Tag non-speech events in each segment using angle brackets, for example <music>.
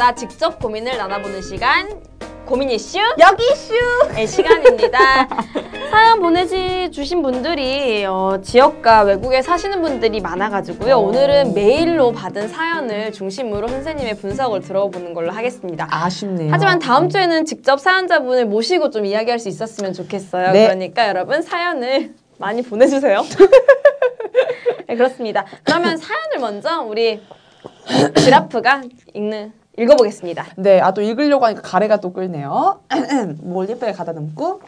사연자분들과 직접 고민을 나눠보는 시간 고민 이슈 여기 이슈. 네, 시간입니다. <laughs> 사연 보내지 주신 분들이 어, 지역과 외국에 사시는 분들이 많아가지고요. 어. 오늘은 메일로 받은 사연을 중심으로 선생님의 분석을 들어보는 걸로 하겠습니다. 아쉽네요. 하지만 다음 주에는 직접 사연자분을 모시고 좀 이야기할 수 있었으면 좋겠어요. 네. 그러니까 여러분 사연을 많이 보내주세요. <laughs> 네, 그렇습니다. 그러면 사연을 먼저 우리 지라프가 읽는 읽어보겠습니다. 네, 아 또 읽으려고 하니까 가래가 또 끓네요. <clears throat> 뭘 예쁘게 가다 놓고.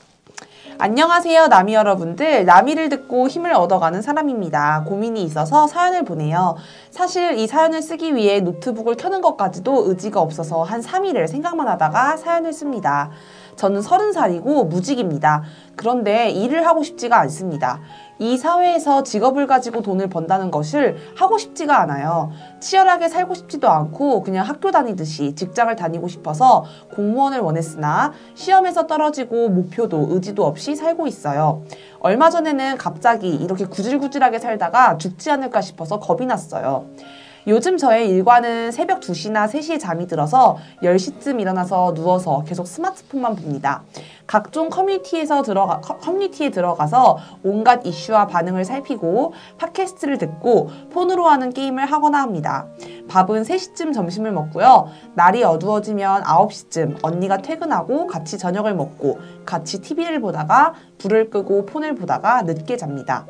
안녕하세요, 나미 여러분들. 나미를 듣고 힘을 얻어가는 사람입니다. 고민이 있어서 사연을 보내요. 사실 이 사연을 쓰기 위해 노트북을 켜는 것까지도 의지가 없어서 한 3일을 생각만 하다가 사연을 씁니다. 저는 30살이고 무직입니다. 그런데 일을 하고 싶지가 않습니다. 이 사회에서 직업을 가지고 돈을 번다는 것을 하고 싶지가 않아요. 치열하게 살고 싶지도 않고 그냥 학교 다니듯이 직장을 다니고 싶어서 공무원을 원했으나 시험에서 떨어지고 목표도 의지도 없이 살고 있어요. 얼마 전에는 갑자기 이렇게 구질구질하게 살다가 죽지 않을까 싶어서 겁이 났어요. 요즘 저의 일과는 새벽 2시나 3시에 잠이 들어서 10시쯤 일어나서 누워서 계속 스마트폰만 봅니다. 각종 커뮤니티에서 들어가, 커- 커뮤니티에 들어가서 온갖 이슈와 반응을 살피고 팟캐스트를 듣고 폰으로 하는 게임을 하거나 합니다. 밥은 3시쯤 점심을 먹고요. 날이 어두워지면 9시쯤 언니가 퇴근하고 같이 저녁을 먹고 같이 TV를 보다가 불을 끄고 폰을 보다가 늦게 잡니다.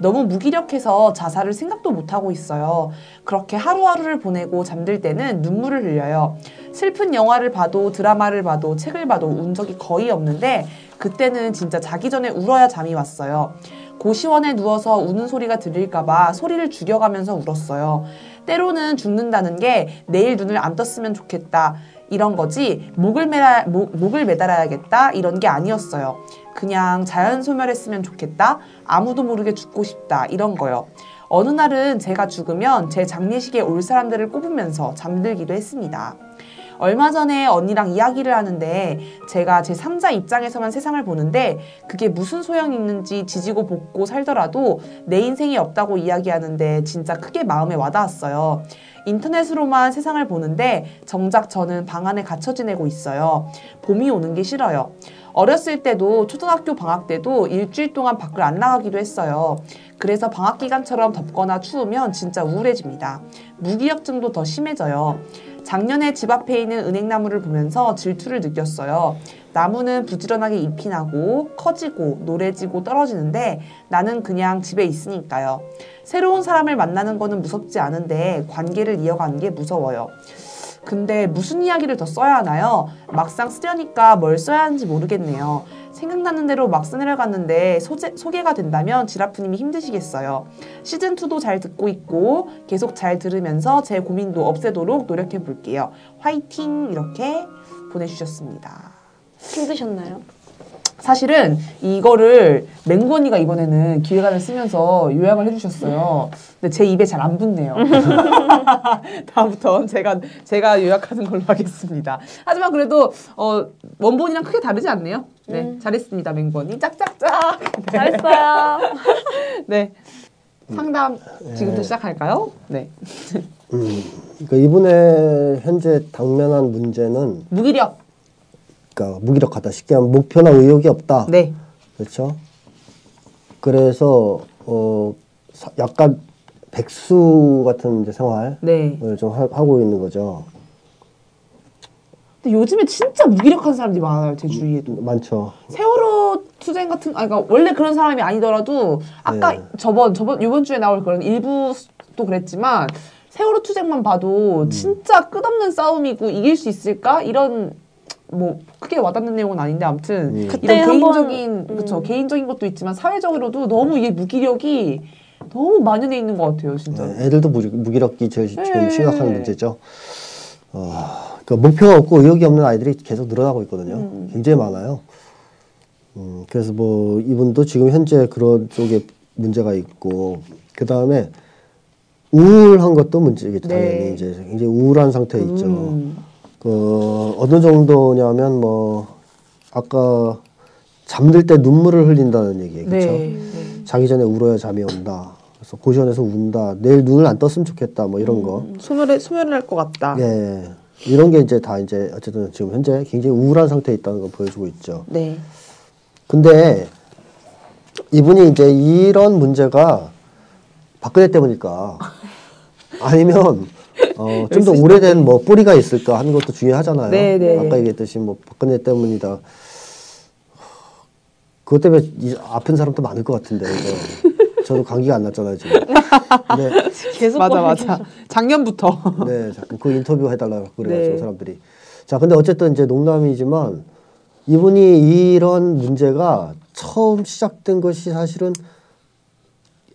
너무 무기력해서 자살을 생각도 못하고 있어요. 그렇게 하루하루를 보내고 잠들 때는 눈물을 흘려요. 슬픈 영화를 봐도 드라마를 봐도 책을 봐도 운 적이 거의 없는데 그때는 진짜 자기 전에 울어야 잠이 왔어요. 고시원에 누워서 우는 소리가 들릴까봐 소리를 죽여가면서 울었어요. 때로는 죽는다는 게 내일 눈을 안 떴으면 좋겠다. 이런 거지 목을 매라 목, 목을 매달아야겠다 이런 게 아니었어요. 그냥 자연 소멸했으면 좋겠다. 아무도 모르게 죽고 싶다 이런 거요. 어느 날은 제가 죽으면 제 장례식에 올 사람들을 꼽으면서 잠들기도 했습니다. 얼마 전에 언니랑 이야기를 하는데 제가 제 3자 입장에서만 세상을 보는데 그게 무슨 소용이 있는지 지지고 볶고 살더라도 내 인생이 없다고 이야기하는데 진짜 크게 마음에 와닿았어요. 인터넷으로만 세상을 보는데 정작 저는 방 안에 갇혀 지내고 있어요. 봄이 오는 게 싫어요. 어렸을 때도 초등학교 방학 때도 일주일 동안 밖을 안 나가기도 했어요. 그래서 방학 기간처럼 덥거나 추우면 진짜 우울해집니다. 무기력증도 더 심해져요. 작년에 집 앞에 있는 은행나무를 보면서 질투를 느꼈어요. 나무는 부지런하게 잎이 나고 커지고 노래지고 떨어지는데 나는 그냥 집에 있으니까요. 새로운 사람을 만나는 거는 무섭지 않은데 관계를 이어가는 게 무서워요. 근데 무슨 이야기를 더 써야 하나요? 막상 쓰려니까 뭘 써야 하는지 모르겠네요. 생각나는 대로 막 쓰내려 갔는데 소재, 소개가 된다면 지라프님이 힘드시겠어요. 시즌2도 잘 듣고 있고 계속 잘 들으면서 제 고민도 없애도록 노력해 볼게요. 화이팅! 이렇게 보내주셨습니다. 힘드셨나요? 사실은 이거를 맹구 언니가 이번에는 기획안을 쓰면서 요약을 해주셨어요. 근데 제 입에 잘 안 붙네요. <laughs> 다음부터 제가 제가 요약하는 걸로 하겠습니다. 하지만 그래도 어, 원본이랑 크게 다르지 않네요. 네, 잘했습니다, 맹구 언니. 짝짝짝. 네. 잘했어요. <laughs> 네. 상담 지금부터 시작할까요? 네. 음, 그러니까 이분의 현재 당면한 문제는 무기력. 그러니까 무기력하다. 쉽게 하면 목표나 의욕이 없다. 네. 그렇죠. 그래서 어 사- 약간 백수 같은 이제 생활을 네. 좀 하, 하고 있는 거죠. 근데 요즘에 진짜 무기력한 사람들이 많아요, 제 주위에도. 많죠. 세월호 투쟁 같은 아 그러니까 원래 그런 사람이 아니더라도 아까 네. 저번 저번 이번 주에 나올 그런 일부도 그랬지만 세월호 투쟁만 봐도 진짜 끝없는 싸움이고 이길 수 있을까 이런 뭐 크게 와닿는 내용은 아닌데 아무튼 음. 그때 이런 개인적인 음. 그렇죠 개인적인 것도 있지만 사회적으로도 너무 이게 무기력이 너무 만연해 있는 것 같아요 진짜. 네, 애들도 무기, 무기력이 제일 지금 네. 심각한 문제죠. 어, 그 목표가 없고 의욕이 없는 아이들이 계속 늘어나고 있거든요. 음. 굉장히 많아요. 음, 그래서 뭐 이분도 지금 현재 그런 쪽에 문제가 있고 그 다음에 우울한 것도 문제겠죠. 네. 당연히 이제 굉장히 우울한 상태에 있죠. 음. 그 어느 정도냐면 뭐 아까 잠들 때 눈물을 흘린다는 얘기 그렇죠. 네. 자기 전에 울어야 잠이 온다. 그래서 고시원에서 운다. 내일 눈을 안 떴으면 좋겠다. 뭐 이런 거. 소멸해 소멸할 것 같다. 예. 이런 게 이제 다 이제 어쨌든 지금 현재 굉장히 우울한 상태에 있다는 걸 보여주고 있죠. 네. 근데 이분이 이제 이런 문제가 박근혜 때문일까? <laughs> 아니면 어, 좀 더 오래된 뭐 뿌리가 있을까 하는 것도 중요하잖아요. 네, 네, 아까 네. 얘기했듯이 뭐 박근혜 때문이다. 그것 때문에 이, 아픈 사람도 많을 것 같은데 이거. <laughs> 저도 감기가 안 났잖아요 지금. 근데 <laughs> 계속 맞아. 맞아. 작년부터. <laughs> 네, 자꾸 그 인터뷰 해달라고 그래가지고 네. 사람들이. 자, 근데 어쨌든 이제 농담이지만 이분이 이런 문제가 처음 시작된 것이 사실은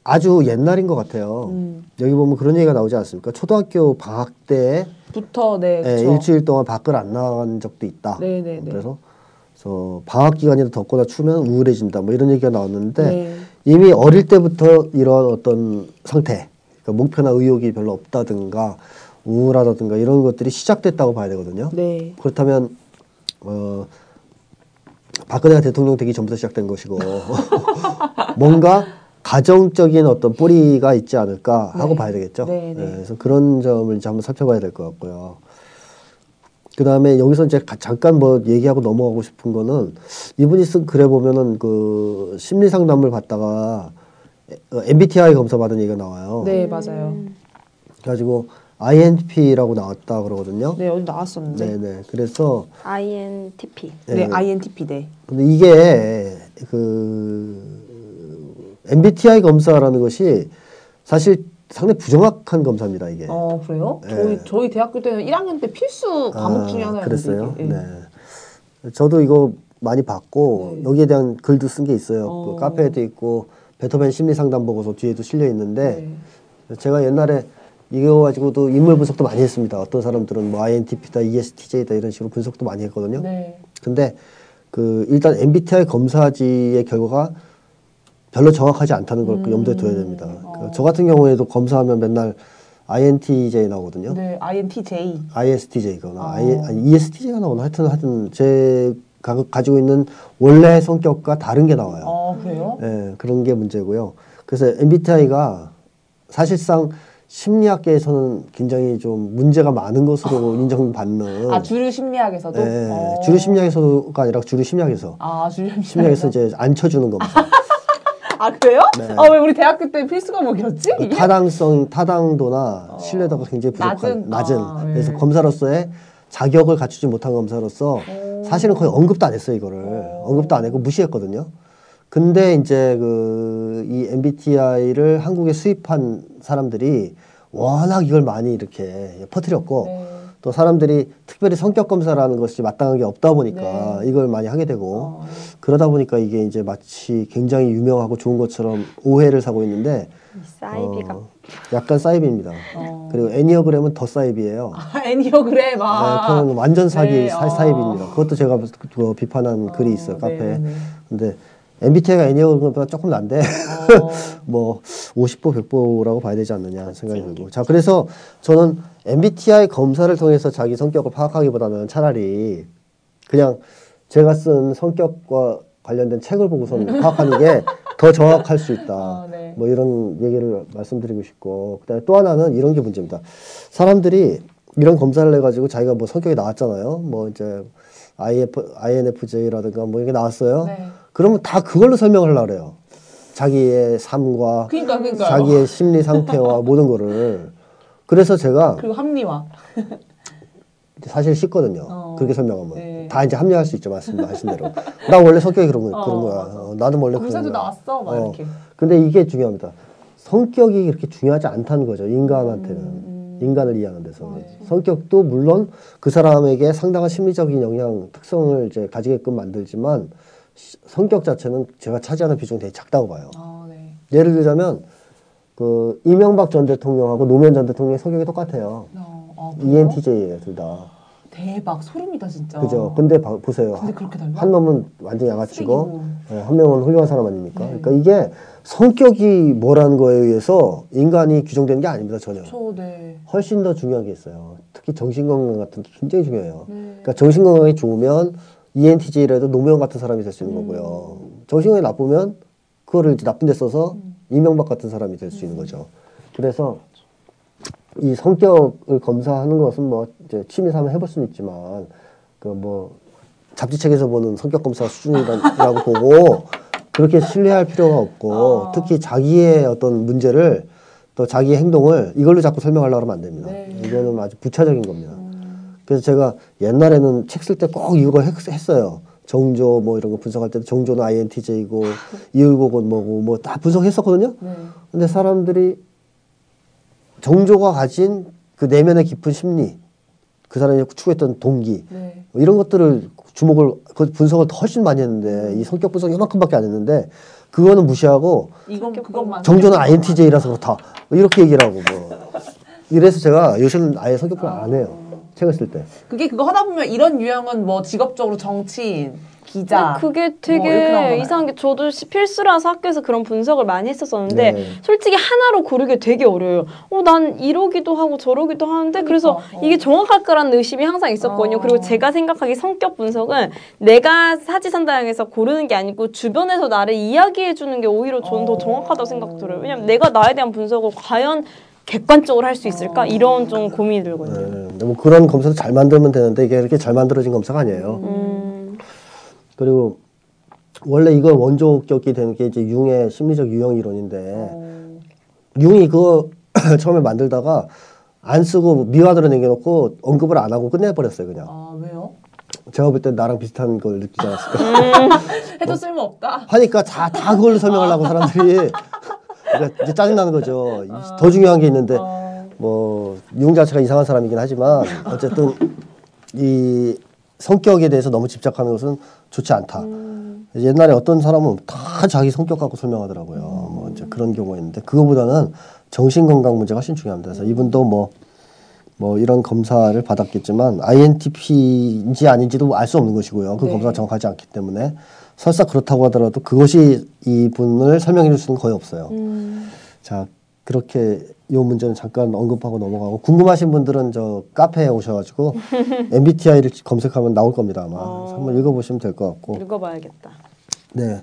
아주 옛날인 것 같아요. 음. 여기 보면 그런 얘기가 나오지 않습니까? 초등학교 방학 때 부터 네. 예. 일주일 동안 밖을 안 나간 적도 있다. 네, 네, 네. 그래서 그래서 방학 기간이라 덥거나 추우면 우울해진다. 뭐 이런 얘기가 나왔는데 네. 이미 어릴 때부터 이런 어떤 상태, 그러니까 목표나 의욕이 별로 없다든가 우울하다든가 이런 것들이 시작됐다고 봐야 되거든요. 네. 그렇다면 어, 박근혜가 대통령 되기 전부터 시작된 것이고 <laughs> 뭔가 가정적인 어떤 뿌리가 있지 않을까 하고 네. 봐야 되겠죠. 네, 네. 예, 그래서 그런 점을 이제 한번 살펴봐야 될 것 같고요. 그 다음에 여기서 이제 가- 잠깐 뭐 얘기하고 넘어가고 싶은 거는 이분이 쓴 글에 보면은 그 심리 상담을 받다가 어, MBTI 검사 받은 얘기가 나와요. 네, 맞아요. 그래가지고 INFP라고 나왔다 그러거든요. 네, 어디 나왔었는데. 네, 네. 그래서 INTP. 네, 네. INTP 네. 근데 이게 그 MBTI 검사라는 것이 사실 상당히 부정확한 검사입니다. 이게. 어, 그래요? 네. 저희 저희 대학교 때는 1학년 때 필수 과목 아, 중에 하나였는데 그랬어요. 예. 네. 저도 이거 많이 봤고 네. 여기에 대한 글도 쓴 게 있어요. 어. 그 카페에도 있고 베토벤 심리 상담 보고서 뒤에도 실려 있는데 네. 제가 옛날에 이거 가지고도 인물 분석도 많이 했습니다. 어떤 사람들은 뭐 INTP다, ESTJ다 이런 식으로 분석도 많이 했거든요. 네. 근데 그 일단 MBTI 검사지의 결과가 별로 정확하지 않다는 걸그 염두에 둬야 됩니다. 음. 그저 같은 경우에도 검사하면 맨날 INTJ 나오거든요. 네, INTJ. ISTJ거나 어. I, 아니 ESTJ가 나오나 하여튼 하여튼 제 가 가지고 있는 원래 성격과 다른 게 나와요. 어, 그래요? 예, 그런 게 문제고요. 그래서 MBTI가 사실상 심리학계에서는 굉장히 좀 문제가 많은 것으로 <laughs> 인정받는 아, 주류 심리학에서도? 예, 어. 주류 심리학에서가 아니라 주류 심리학에서 아, 주류 심리학에서 심리학에서. 이제 안 쳐주는 검사. <laughs> <laughs> 아, 그래요? 네. 아, 왜 우리 대학교 때 필수 과목이었지? 그 이게? 타당성, 타당도나 신뢰도가 굉장히 부족한 낮은? 낮은. 아, 네. 그래서 검사로서의 자격을 갖추지 못한 검사로서 사실은 거의 언급도 안 했어요 이거를 오. 언급도 안 했고 무시했거든요. 근데 이제 그 이 MBTI를 한국에 수입한 사람들이 워낙 이걸 많이 이렇게 퍼뜨렸고 네. 또 사람들이 특별히 성격 검사라는 것이 마땅한 게 없다 보니까 네. 이걸 많이 하게 되고 어. 그러다 보니까 이게 이제 마치 굉장히 유명하고 좋은 것처럼 오해를 사고 있는데 이 사이비가 어, 약간 사이비입니다. 어. 그리고 애니어그램은 더 사이비예요. 아, 애니어그램, 아. 네, 완전 사기 네, 사, 어. 사입입니다. 그것도 제가 그 비판한 글이 있어요 네, 카페에. 네. 근데 MBTI가 애니어그램보다 조금 난데 어. <laughs> 뭐 50보 100보라고 봐야 되지 않느냐 생각이 들고. 자 그래서 저는 MBTI 검사를 통해서 자기 성격을 파악하기보다는 차라리 그냥 제가 쓴 성격과 관련된 책을 보고서는 <laughs> 파악하는 게 더 정확할 수 있다. 아, 네. 뭐 이런 얘기를 말씀드리고 싶고 그다음에 또 하나는 이런 게 문제입니다. 사람들이 이런 검사를 해가지고 자기가 뭐 성격이 나왔잖아요. 뭐 이제 IF, INFJ라든가 뭐 이게 나왔어요. 네. 그러면 다 그걸로 설명을 하려고 그래요. 자기의 삶과 그러니까, 그러니까요. 자기의 심리 상태와 <laughs> 모든 거를. 그래서 제가 그리고 합리화. 사실 쉽거든요. 어. 그렇게 설명하면. 네. 다 이제 합리화할 수 있죠. 맞습니다. 하신 대로. 나 원래 성격이 그런, 거, 어, 그런 거야. 어, 나는 원래 그런 거야. 나왔어, 막 이렇게. 근데 이게 중요합니다. 성격이 그렇게 중요하지 않다는 거죠. 인간한테는. 음, 인간을 이해하는 데서. 네. 성격도 물론 그 사람에게 상당한 심리적인 영향, 특성을 이제 가지게끔 만들지만 시- 성격 자체는 제가 차지하는 비중이 되게 작다고 봐요. 아, 네. 예를 들자면 그 이명박 전 대통령하고 노무현 전 대통령의 성격이 똑같아요. 어, 아? ENTJ예요, 둘 다. 대박, 소름이다, 진짜. 그죠? 근데 봐- 보세요. 근데 그렇게 달라? 한 놈은 완전 양아치고 쓰레기고. 예, 한 명은 훌륭한 사람 아닙니까? 네. 그러니까 이게 성격이 뭐라는 거에 의해서 인간이 규정되는 게 아닙니다, 전혀. 저, 네. 훨씬 더 중요한 게 있어요. 특히 정신 건강 같은 게 굉장히 중요해요. 네. 그러니까 정신 건강이 좋으면 E ENTJ라도 노무현 같은 사람이 될 수 있는 음. 거고요. 정신건강이 나쁘면 그거를 이제 나쁜 데 써서 음. 이명박 같은 사람이 될 수 있는 거죠. 그래서 이 성격을 검사하는 것은 뭐 이제 취미 삼아 해볼 수는 있지만 그 뭐 잡지책에서 보는 성격 검사 수준이라고 <laughs> 보고 그렇게 신뢰할 필요가 없고 어. 특히 자기의 어떤 문제를 또 자기의 행동을 이걸로 자꾸 설명하려고 하면 안 됩니다. 네. 이거는 아주 부차적인 겁니다. 그래서 제가 옛날에는 책 쓸 때 꼭 이거 했- 했어요. 정조 뭐 이런 거 분석할 때도 정조는 INTJ고 <laughs> 이율곡은 뭐고 뭐 다 분석했었거든요. 네. 근데 사람들이 정조가 가진 그 내면의 깊은 심리, 그 사람이 추구했던 동기, 네. 뭐 이런 것들을 주목을 그 분석을 더 훨씬 많이 했는데 이 성격 분석 이만큼밖에 안 했는데 그거는 무시하고 이건 그것만 정조는 INTJ라서 그렇다 이렇게 얘기를 하고 뭐 이래서 제가 요새는 아예 성격 분석 안 해요 책을 쓸 때. 그게 그거 하다 보면 이런 유형은 뭐 직업적으로 정치인, 기자. 그게 뭐 되게 나오잖아요. 이상한 게 저도 시- 필수라서 학교에서 그런 분석을 많이 했었었는데 네. 솔직히 하나로 고르기 되게 어려워요. 어, 난 이러기도 하고 저러기도 하는데 그래서 그러니까, 어. 이게 정확할까라는 의심이 항상 있었거든요. 어. 그리고 제가 생각하기 성격 분석은 내가 사지선다형에서 고르는 게 아니고 주변에서 나를 이야기해 주는 게 오히려 저는 어. 더 정확하다고 생각 들어요. 왜냐면 내가 나에 대한 분석을 과연 객관적으로 할 수 있을까? 이런 좀 고민이 들거든요. 네, 근데 뭐 그런 검사도 잘 만들면 되는데 이게 이렇게 잘 만들어진 검사가 아니에요. 음. 그리고 원래 이걸 원조격이 되는 게 이제 융의 심리적 유형 이론인데 어. 융이 그거 <clears throat> 처음에 만들다가 안 쓰고 미화들을 남겨놓고 언급을 안 하고 끝내버렸어요 그냥. 아 왜요? 제가 볼 때 나랑 비슷한 걸 느끼지 않았을까. 음. <laughs> 해도 쓸모 없다. 하니까 다, 다 그걸로 설명하려고 사람들이 <laughs> 그러니까 이제 짜증나는 거죠. 이- 더 중요한 게 있는데 어. 뭐융 자체가 이상한 사람이긴 하지만 어쨌든 이 성격에 대해서 너무 집착하는 것은 좋지 않다. 옛날에 어떤 사람은 다 자기 성격 갖고 설명하더라고요. 뭐 이제 그런 경우가 있는데 그거보다는 정신 건강 문제가 훨씬 중요합니다. 그래서 이분도 뭐뭐 이런 검사를 받았겠지만 INTP인지 아닌지도 알 수 없는 것이고요. 그 네. 검사가 정확하지 않기 때문에 설사 그렇다고 하더라도 그것이 이분을 설명해 줄 수는 거의 없어요. 음. 자 그렇게 이 문제는 잠깐 언급하고 넘어가고 궁금하신 분들은 저 카페에 오셔가지고 <laughs> MBTI를 검색하면 나올 겁니다 아마 어. 한번 읽어보시면 될 것 같고 읽어봐야겠다. 네.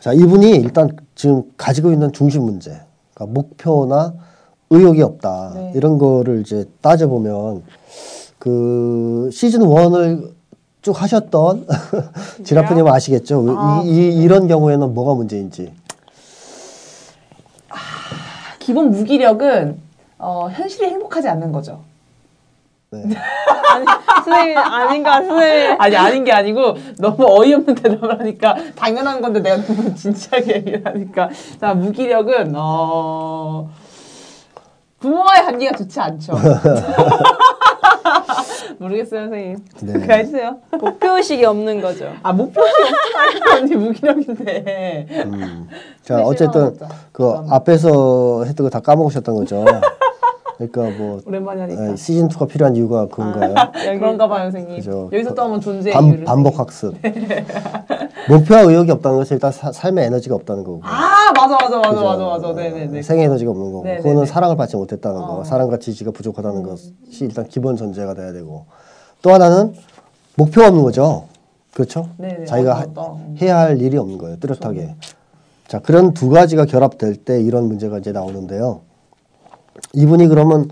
자 이분이 일단 지금 가지고 있는 중심 문제, 그러니까 목표나 의욕이 없다 네. 이런 거를 이제 따져 보면 그 시즌 1을 쭉 하셨던 <laughs> 지라프님 아시겠죠? 아. 이, 이, 이런 경우에는 뭐가 문제인지. 기본 무기력은 어, 현실이 행복하지 않는 거죠. 네. <laughs> 아니, 선생님 아닌가 선생님. 아니 아닌 게 아니고 너무 어이없는 대답을 하니까 당연한 건데 내가 너무 <laughs> 진지하게 얘기를 하니까 자 무기력은 어 부모와의 관계가 좋지 않죠. 모르겠어요 선생님. 네. 그렇게 해주세요. 목표의식이 없는 거죠. 아 목표가 없구나 언니 무기력인데. 음. <laughs> 자 네, 어쨌든. 그 앞에서 했던 거 다 까먹으셨던 거죠. 그러니까 뭐 오랜만에 하니까. 에, 시즌 2가 필요한 이유가 그건가요? 여기 그런가 봐요 선생님. 그죠. 여기서 또 한번 존재의 반, 이유를. 반복 학습. <laughs> 목표와 의욕이 없다는 것은 일단 사- 삶의 에너지가 없다는 거고. 아 맞아 맞아 맞아 그죠? 맞아 맞아 네네네. 생의 에너지가 없는 거고. 네네네. 그거는 사랑을 받지 못했다는 거. 어. 음. 사랑과 지지가 부족하다는 것이 일단 기본 전제가 돼야 되고. 또 하나는 목표가 없는 거죠. 그렇죠? 네네. 자기가 맞다, 맞다. 하- 해야 할 일이 없는 거예요. 뚜렷하게. 자, 그런 두 가지가 결합될 때 이런 문제가 이제 나오는데요. 이분이 그러면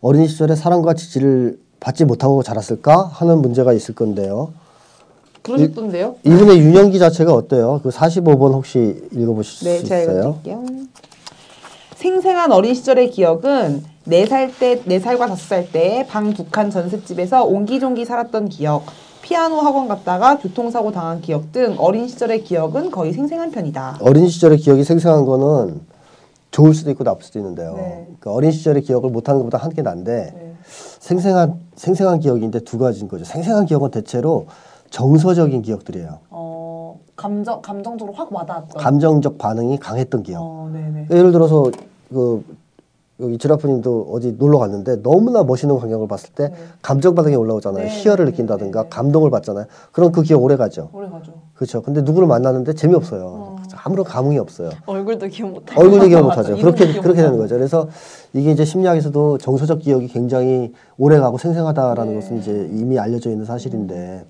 어린 시절에 사랑과 지지를 받지 못하고 자랐을까 하는 문제가 있을 건데요. 그러셨던데요? 이 분의 유년기 자체가 어때요? 그 45번 혹시 읽어보실 네, 수 제가 있어요? 읽어드릴게요. 생생한 어린 시절의 기억은 4살 때, 4살과 5살 때방 북한 전셋집에서 옹기종기 살았던 기억, 피아노 학원 갔다가 교통사고 당한 기억 등 어린 시절의 기억은 거의 생생한 편이다. 어린 시절의 기억이 생생한 거는 좋을 수도 있고 나쁠 수도 있는데요. 네. 그러니까 어린 시절의 기억을 못하는 것보다 한게 난데 네. 생생한 생생한 기억인데 두 가지인 거죠. 생생한 기억은 대체로 정서적인 기억들이에요. 어, 감정, 감정적으로 확 와닿았던. 감정적 반응이 강했던 기억. 어. 예를 들어서 그 여기 지라프님도 어디 놀러 갔는데 너무나 멋있는 광경을 봤을 때 네. 감정 반응이 올라오잖아요. 네, 희열을 네, 느낀다든가 네, 네. 감동을 받잖아요. 그럼 그 기억 오래 가죠. 오래 가죠. 그렇죠. 근데 누구를 만났는데 재미없어요. 어. 아무런 감흥이 없어요. 얼굴도 기억 못하고. 얼굴도 기억. 못 하죠. <laughs> 이름도 그렇게 그렇게 되는. 거죠. 그래서 이게 이제 심리학에서도 정서적 기억이 굉장히 오래 가고 생생하다라는 네. 것은 이제 이미 알려져 있는 사실인데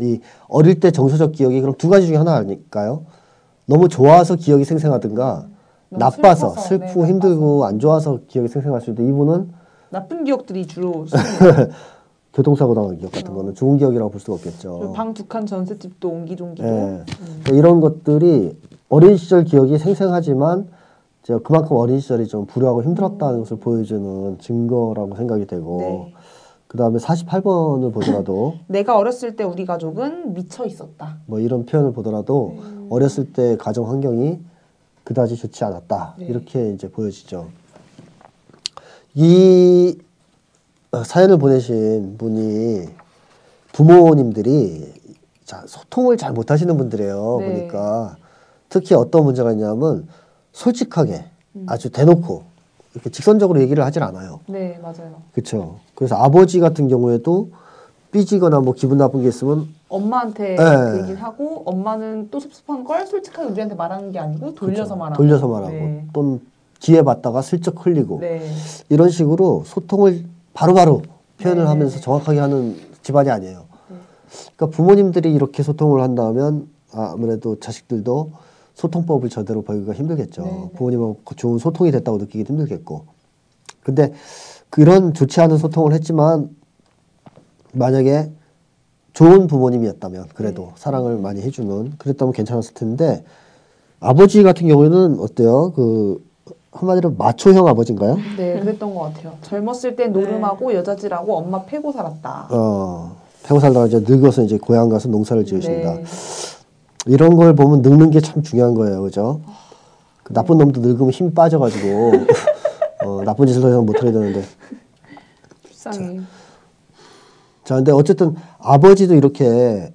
이 어릴 때 정서적 기억이 그럼 두 가지 중에 하나 아닐까요? 너무 좋아서 기억이 생생하든가 나빠서 슬퍼서, 슬프고 네, 나빠서. 힘들고 안 좋아서 기억이 생생할 수 있는데 이분은 나쁜 기억들이 주로 <laughs> 교통사고 당한 기억 같은 거는 좋은 기억이라고 볼 수가 없겠죠. 방 두 칸 전셋집도 옹기종기도 예. 그러니까 이런 것들이 어린 시절 기억이 생생하지만 제가 그만큼 어린 시절이 좀 불우하고 힘들었다는 것을 보여주는 증거라고 생각이 되고 네. 그 다음에 48번을 보더라도 <laughs> 내가 어렸을 때 우리 가족은 미쳐 있었다. 뭐 이런 표현을 보더라도 어렸을 때 가정 환경이 그다지 좋지 않았다 네. 이렇게 이제 보여지죠. 이 어, 사연을 보내신 분이 부모님들이 자, 소통을 잘 못하시는 분들이에요. 네. 보니까 특히 어떤 문제가 있냐면 솔직하게 아주 대놓고 이렇게 직선적으로 얘기를 하질 않아요. 네, 맞아요. 그렇죠. 그래서 아버지 같은 경우에도 삐지거나 뭐 기분 나쁜 게 있으면 엄마한테 네. 그 얘기를 하고 엄마는 또 섭섭한 걸 솔직하게 우리한테 말하는 게 아니고 돌려서 그렇죠. 말하고 돌려서 말하고 네. 또는 기회 받다가 슬쩍 흘리고 네. 이런 식으로 소통을 바로바로 표현을 네, 하면서 네. 정확하게 하는 집안이 아니에요. 그러니까 부모님들이 이렇게 소통을 한다면 아무래도 자식들도 소통법을 제대로 배우기가 힘들겠죠. 네, 네. 부모님하고 좋은 소통이 됐다고 느끼기 힘들겠고. 근데 그런 좋지 않은 소통을 했지만 만약에 좋은 부모님이었다면 그래도 네. 사랑을 많이 해주는 그랬다면 괜찮았을 텐데 아버지 같은 경우에는 어때요? 그 한마디로 마초형 아버지인가요? 네, 그랬던 것 같아요. 젊었을 땐 노름하고 여자질하고 엄마 패고 살았다. 어, 패고 살다가 이제 늙어서 이제 고향 가서 농사를 지으신다. 네. 이런 걸 보면 늙는 게 참 중요한 거예요, 그죠? 그 나쁜 놈도 늙으면 힘 빠져가지고 <laughs> 어, 나쁜 짓을 더 이상 못하게 되는데. 불쌍해. 자, 근데 어쨌든 아버지도 이렇게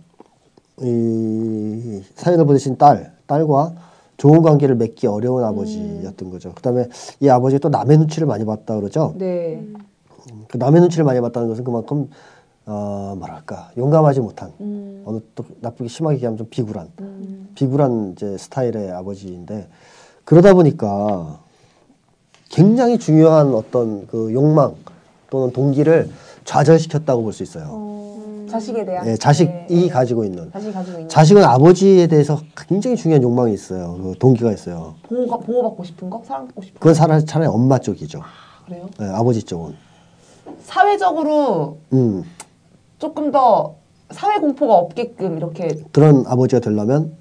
이 사연을 보내신 딸, 딸과 좋은 관계를 맺기 어려운 아버지였던 거죠. 그다음에 이 아버지가 또 남의 눈치를 많이 봤다 그러죠. 네. 그 남의 눈치를 많이 봤다는 것은 그만큼 어, 뭐랄까 용감하지 못한 음. 어느 또 나쁘게 심하게 얘기하면 좀 비굴한 음. 비굴한 이제 스타일의 아버지인데 그러다 보니까 굉장히 중요한 어떤 그 욕망 또는 동기를 좌절시켰다고 볼 수 있어요. 어, 자식에 대한 예, 자식이 네. 가지고 있는 자식이 가지고 있는 자식은 아버지에 대해서 굉장히 중요한 욕망이 있어요. 그 동기가 있어요. 보호 보호받고 싶은 거, 사랑받고 싶은 거. 그건 차라리, 차라리 엄마 쪽이죠. 그래요? 예, 아버지 쪽은. 사회적으로 음, 조금 더 사회 공포가 없게끔 이렇게 그런 아버지가 되려면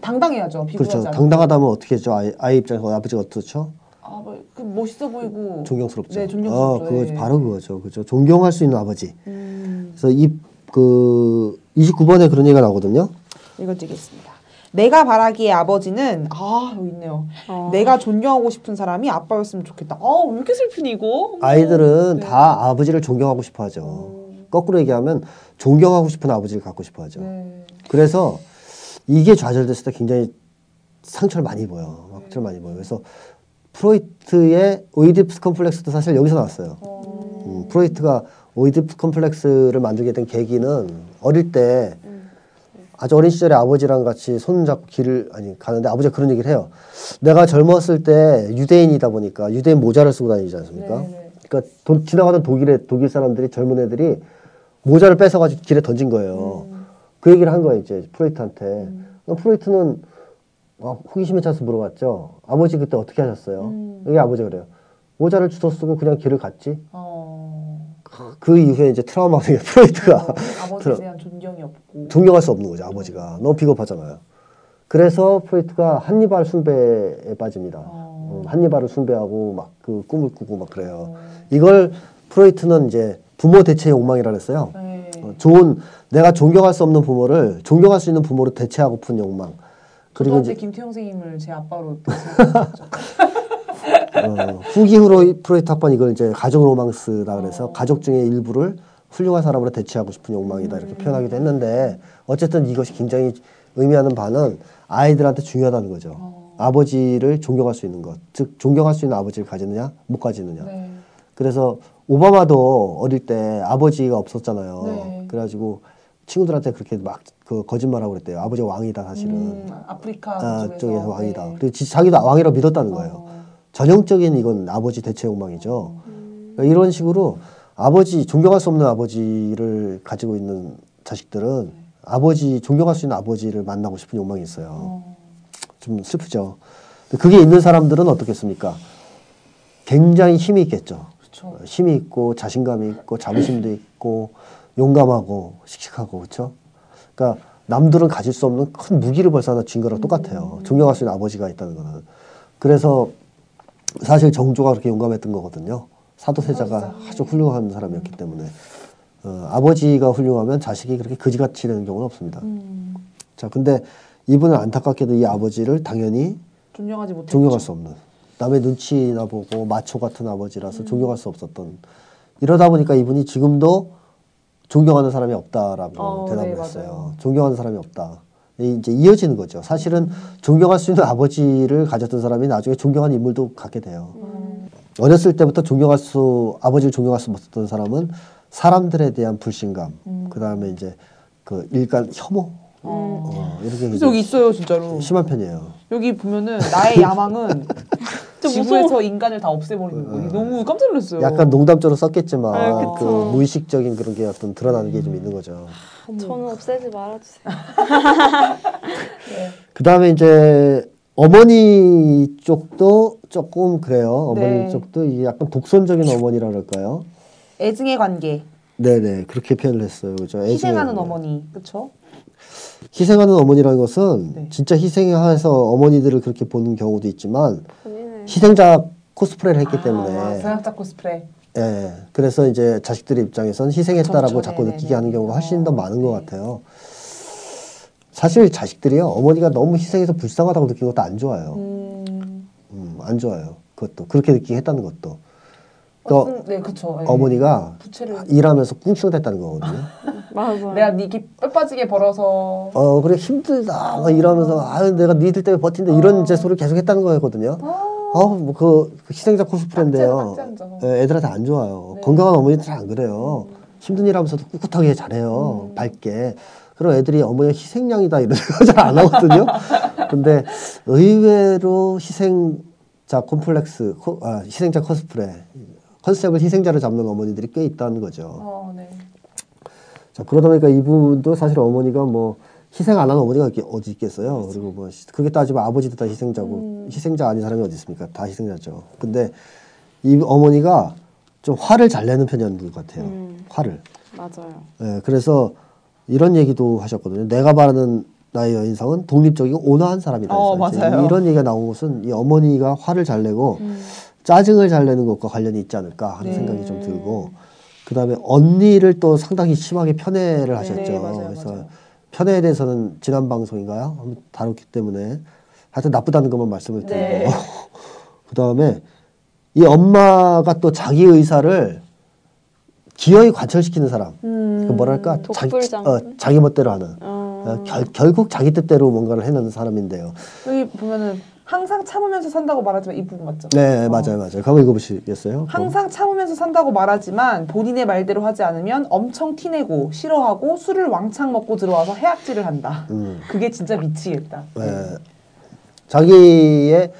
당당해야죠. 그렇죠. 당당하다면 어떻게 했죠? 아이, 아이 입장에서 아버지가 어떻죠? 아, 뭐, 그 멋있어 보이고 존경스럽죠. 네, 존경스럽죠. 어, 그거 예. 바로 그거죠. 그죠. 존경할 수 있는 아버지. 음, 그래서 이그 29번에 그런 얘기가 나오거든요. 읽어드리겠습니다. 내가 바라기에 아버지는 아 여기 있네요. 어. 내가 존경하고 싶은 사람이 아빠였으면 좋겠다. 아왜 이렇게 슬프니 이거? 아이들은 네. 다 아버지를 존경하고 싶어 하죠. 거꾸로 얘기하면 존경하고 싶은 아버지를 갖고 싶어 하죠. 네. 그래서 이게 좌절됐을 때 굉장히 상처를 많이 입어요. 막 상처를 많이 입어요. 그래서 프로이트의 오이디푸스 컴플렉스도 사실 여기서 나왔어요. 어, 음, 프로이트가 오이디푸스 컴플렉스를 만들게 된 계기는 어릴 때 아주 어린 시절에 아버지랑 같이 손 잡고 길을 아니 가는데 아버지가 그런 얘기를 해요. 내가 젊었을 때 유대인이다 보니까 유대인 모자를 쓰고 다니지 않습니까? 네, 네. 그러니까 도- 지나가던 독일의 독일 사람들이 젊은 애들이 모자를 뺏어가지고 길에 던진 거예요. 그 얘기를 한 거예요 이제 프로이트한테. 그럼 프로이트는 아, 호기심에 차서 물어봤죠. 아버지 그때 어떻게 하셨어요? 음. 여기 아버지가 그래요. 모자를 주워 쓰고 그냥 길을 갔지. 어, 그 이후에 이제 트라우마가 프로이트가 어, 아버지에 대한 존경이 없고. 존경할 수 없는 거죠 아버지가 너무 비겁하잖아요. 그래서 프로이트가 한니발 숭배에 빠집니다. 어. 음, 한니발을 숭배하고 막 그 꿈을 꾸고 막 그래요. 어, 이걸 프로이트는 이제 부모 대체 욕망이라 그랬어요. 네. 어, 좋은 내가 존경할 수 없는 부모를 존경할 수 있는 부모로 대체하고픈 욕망. 그리고 이제 때 김태형 선생님을 제 아빠로 대신했죠. 어, 후기 후로 프로이트 학번 이걸 이제 가족 로망스라 그래서 어. 가족 중에 일부를 훌륭한 사람으로 대체하고 싶은 욕망이다 이렇게 음. 표현하기도 했는데 어쨌든 이것이 굉장히 의미하는 바는 아이들한테 중요하다는 거죠. 어. 아버지를 존경할 수 있는 것, 즉 존경할 수 있는 아버지를 가지느냐 못 가지느냐. 네. 그래서 오바마도 어릴 때 아버지가 없었잖아요. 네. 그래가지고 친구들한테 그렇게 막 그 거짓말하고 그랬대요. 아버지가 왕이다 사실은. 음, 아프리카 아, 쪽에서, 왕이다. 네. 그리고 지- 자기도 왕이라고 믿었다는 거예요. 어. 전형적인 이건 아버지 대체 욕망이죠. 음. 그러니까 이런 식으로 아버지 존경할 수 없는 아버지를 가지고 있는 자식들은 아버지 존경할 수 있는 아버지를 만나고 싶은 욕망이 있어요. 어. 좀 슬프죠. 그게 있는 사람들은 어떻겠습니까? 굉장히 힘이 있겠죠. 어, 힘이 있고 자신감이 있고 자부심도 있고 용감하고 씩씩하고 그렇죠. 그러니까 남들은 가질 수 없는 큰 무기를 벌써 하나 쥔 거랑 똑같아요. 존경할 수 있는 아버지가 있다는 거는. 그래서 사실 정조가 그렇게 용감했던 거거든요. 사도세자가 아주 훌륭한 사람이었기 때문에 어, 아버지가 훌륭하면 자식이 그렇게 그지같이 되는 경우는 없습니다. 음, 자, 근데 이분은 안타깝게도 이 아버지를 당연히 존경하지 못했죠. 존경할 수 없는 남의 눈치나 보고 마초 같은 아버지라서 존경할 수 없었던 이러다 보니까 이분이 지금도 존경하는 사람이 없다라고 어, 대답을 네, 했어요. 맞아요. 존경하는 사람이 없다. 이- 이제 이어지는 거죠. 사실은 존경할 수 있는 아버지를 가졌던 사람이 나중에 존경하는 인물도 갖게 돼요. 음. 어렸을 때부터 존경할 수 아버지를 존경할 수 없었던 사람은 사람들에 대한 불신감, 음. 그 다음에 이제 그 일간 혐오, 어, 이렇게 그래서 여기 있어요, 진짜로. 심한 편이에요. 여기 보면은 나의 <laughs> 야망은 지구에서 인간을 다 없애버리는 거. 이게 너무 깜짝 놀랐어요. 약간 농담적으로 썼겠지만 아, 그 그쵸. 무의식적인 그런 게 어떤 드러나는 게 좀 있는 거죠. 저는 없애지 말아주세요. <laughs> 그 다음에 이제 어머니 쪽도 조금 그래요. 어머니 네. 쪽도 약간 독선적인 어머니라 그럴까요? 애증의 관계, 네네 그렇게 표현을 했어요. 그죠? 희생하는 어머니. 어머니, 그렇죠? 희생하는 어머니라는 것은 네. 진짜 희생해서 어머니들을 그렇게 보는 경우도 있지만 본인은 희생자 코스프레를 했기 때문에 아, 서양자 코스프레. 예, 그래서 이제 자식들 입장에선 희생했다라고 그쵸, 자꾸 네네네. 느끼게 하는 경우가 훨씬 더 어, 많은 것 네. 같아요. 사실 자식들이요, 어머니가 너무 희생해서 불쌍하다고 느끼는 것도 안 좋아요. 음, 음, 안 좋아요. 그것도. 그렇게 느끼게 했다는 것도. 또 어떤- 네, 그렇죠. 어머니가 부채를 일하면서 꿍충댔다는 거거든요. <laughs> 맞아. 내가 니 이렇게 뼈 빠지게 벌어서 어, 그래, 힘들다. 막 이러면서, 아유, 내가 니들 때문에 버틴다. 이런 제 소리를 계속 했다는 거거든요. 어, 뭐, 그, 그 희생자 코스프레인데요. 예, 애들한테 안 좋아요. 네. 건강한 어머니들은 안 그래요. 힘든 일 하면서도 꿋꿋하게 잘해요. 음. 밝게. 그럼 애들이 어머니가 희생양이다 이런 <laughs> 생각 잘안 하거든요. 근데 의외로 희생자 콤플렉스, 코- 아, 희생자 코스프레, 컨셉을 희생자로 잡는 어머니들이 꽤 있다는 거죠. 어, 네. 자, 그러다 보니까 이분도 사실 어머니가 뭐 희생 안 하는 어머니가 어디 있겠어요. 그리고 뭐 시- 그렇게 따지면 아버지도 다 희생자고 희생자 아닌 사람이 어디 있습니까? 다 희생자죠. 근데 이 어머니가 좀 화를 잘 내는 편이었는 것 같아요. 음. 화를. 맞아요. 예, 그래서 이런 얘기도 하셨거든요. 내가 바라는 나의 여인상은 독립적이고 온화한 사람이다. 어, 맞아요. 이런 얘기가 나온 것은 이 어머니가 화를 잘 내고 음. 짜증을 잘 내는 것과 관련이 있지 않을까 하는 네. 생각이 좀 들고 그 다음에 언니를 또 상당히 심하게 편애를 하셨죠. 네, 맞아요, 그래서 맞아요. 편애에 대해서는 지난 방송인가요? 한번 다뤘기 때문에 하여튼 나쁘다는 것만 말씀을 드리고 네. <laughs> 그 다음에 이 엄마가 또 자기 의사를 기어이 관철시키는 사람. 음. 그 뭐랄까 자기? 어, 자기 멋대로 하는 어. 어, 결, 결국 자기 뜻대로 뭔가를 해내는 사람인데요. 여기 보면은 항상 참으면서 산다고 말하지만 이 부분 맞죠? 네 어. 맞아요 맞아요. 한번 읽어보시겠어요? 항상 참으면서 산다고 말하지만 본인의 말대로 하지 않으면 엄청 티내고 싫어하고 술을 왕창 먹고 들어와서 해악질을 한다. 음. 그게 진짜 미치겠다. 네. 자기의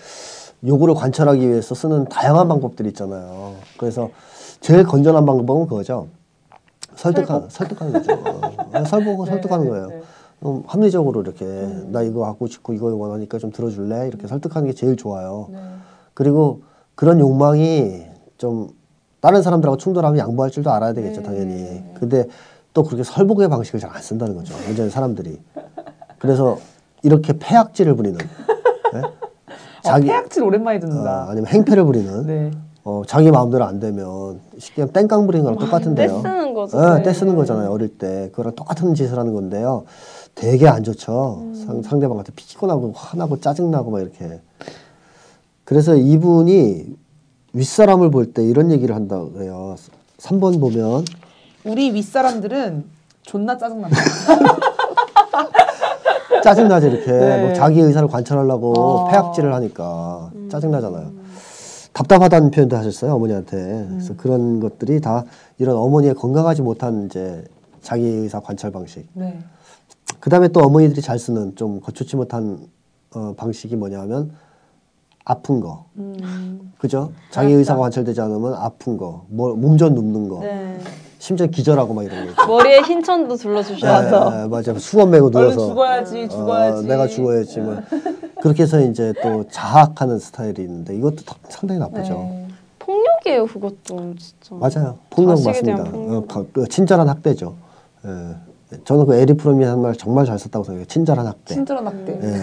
요구를 관철하기 위해서 쓰는 다양한 방법들이 있잖아요. 그래서 제일 건전한 방법은 그거죠. 설득하, 설득하는 거죠. 어, 설보고 <laughs> 네, 설득하는 네, 거예요. 네. 좀 합리적으로 이렇게 나 이거 갖고 싶고 이거 원하니까 좀 들어줄래? 이렇게 설득하는 게 제일 좋아요. 네. 그리고 그런 욕망이 좀 다른 사람들하고 충돌하면 양보할 줄도 알아야 되겠죠, 네. 당연히. 근데 또 그렇게 설복의 방식을 잘 안 쓴다는 거죠. 문제는 사람들이. 그래서 이렇게 폐악질을 부리는. 네? <laughs> 어, 오랜만에 어, 듣는다. 아니면 행패를 부리는. 네. 어, 자기 마음대로 안 되면 쉽게 하면 땡깡 부리는 거랑 똑같은데요. 떼쓰는 거죠. 네, 네. 떼쓰는 거잖아요, 어릴 때. 그거랑 똑같은 짓을 하는 건데요. 되게 안 좋죠. 음. 상, 상대방한테 피곤하고 화나고 짜증나고 막 이렇게. 그래서 이분이 윗사람을 볼 때 이런 얘기를 한다 그래요. 3번 보면 우리 윗사람들은 존나 짜증난다. <laughs> 짜증나죠, 이렇게. 네. 뭐 자기 의사를 관찰하려고 어. 폐악질을 하니까 음. 짜증나잖아요. 답답하다는 표현도 하셨어요, 어머니한테. 음. 그래서 그런 것들이 다 이런 어머니의 건강하지 못한 이제 자기 의사 관찰 방식. 네. 그 다음에 또 어머니들이 잘 쓰는 좀 거추지 못한 어, 방식이 뭐냐면 아픈 거. 음. 그죠? 자기 알았다. 의사가 관찰되지 않으면 아픈 거. 뭐, 몸전 눕는 거. 네. 심지어 기절하고 막 이런 거 있죠. 머리에 흰 천도 둘러주셔야 네, 네, 맞아요. 수건 메고 누워서. 죽어야지, 죽어야지. 어, 내가 죽어야지. 뭐. <laughs> 그렇게 해서 이제 또 자학하는 스타일이 있는데 이것도 더- 상당히 나쁘죠. 네. 폭력이에요, 그것도 진짜. 맞아요. 폭력 맞습니다. 폭력. 어, 가- 그 친절한 학대죠. 예. 저는 그 에리 프롬이 한 말 정말 잘 썼다고 생각해요. 친절한 학대. 친절한 학대. 예.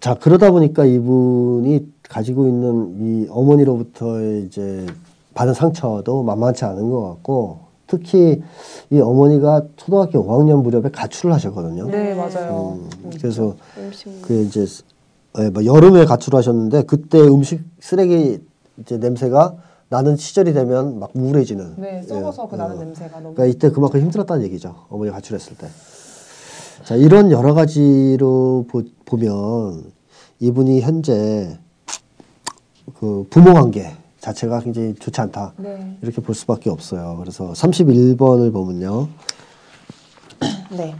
자 그러다 보니까 이분이 가지고 있는 이 어머니로부터의 이제 받은 상처도 만만치 않은 것 같고 특히 이 어머니가 초등학교 5학년 무렵에 가출을 하셨거든요. 네, 맞아요. 음, 그래서 음식 그 이제 예, 뭐 여름에 가출하셨는데 그때 음식 쓰레기 이제 냄새가 나는 시절이 되면 막 우울해지는. 네, 예, 썩어서 그 어. 나는 냄새가 너무. 그러니까 이때 그만큼 힘들었다는 얘기죠. 어머니 가 가출했을 때. 자, 이런 여러 가지로 보, 보면 이분이 현재 그 부모 관계 자체가 굉장히 좋지 않다. 네. 이렇게 볼 수밖에 없어요. 그래서 31번을 보면요. 네.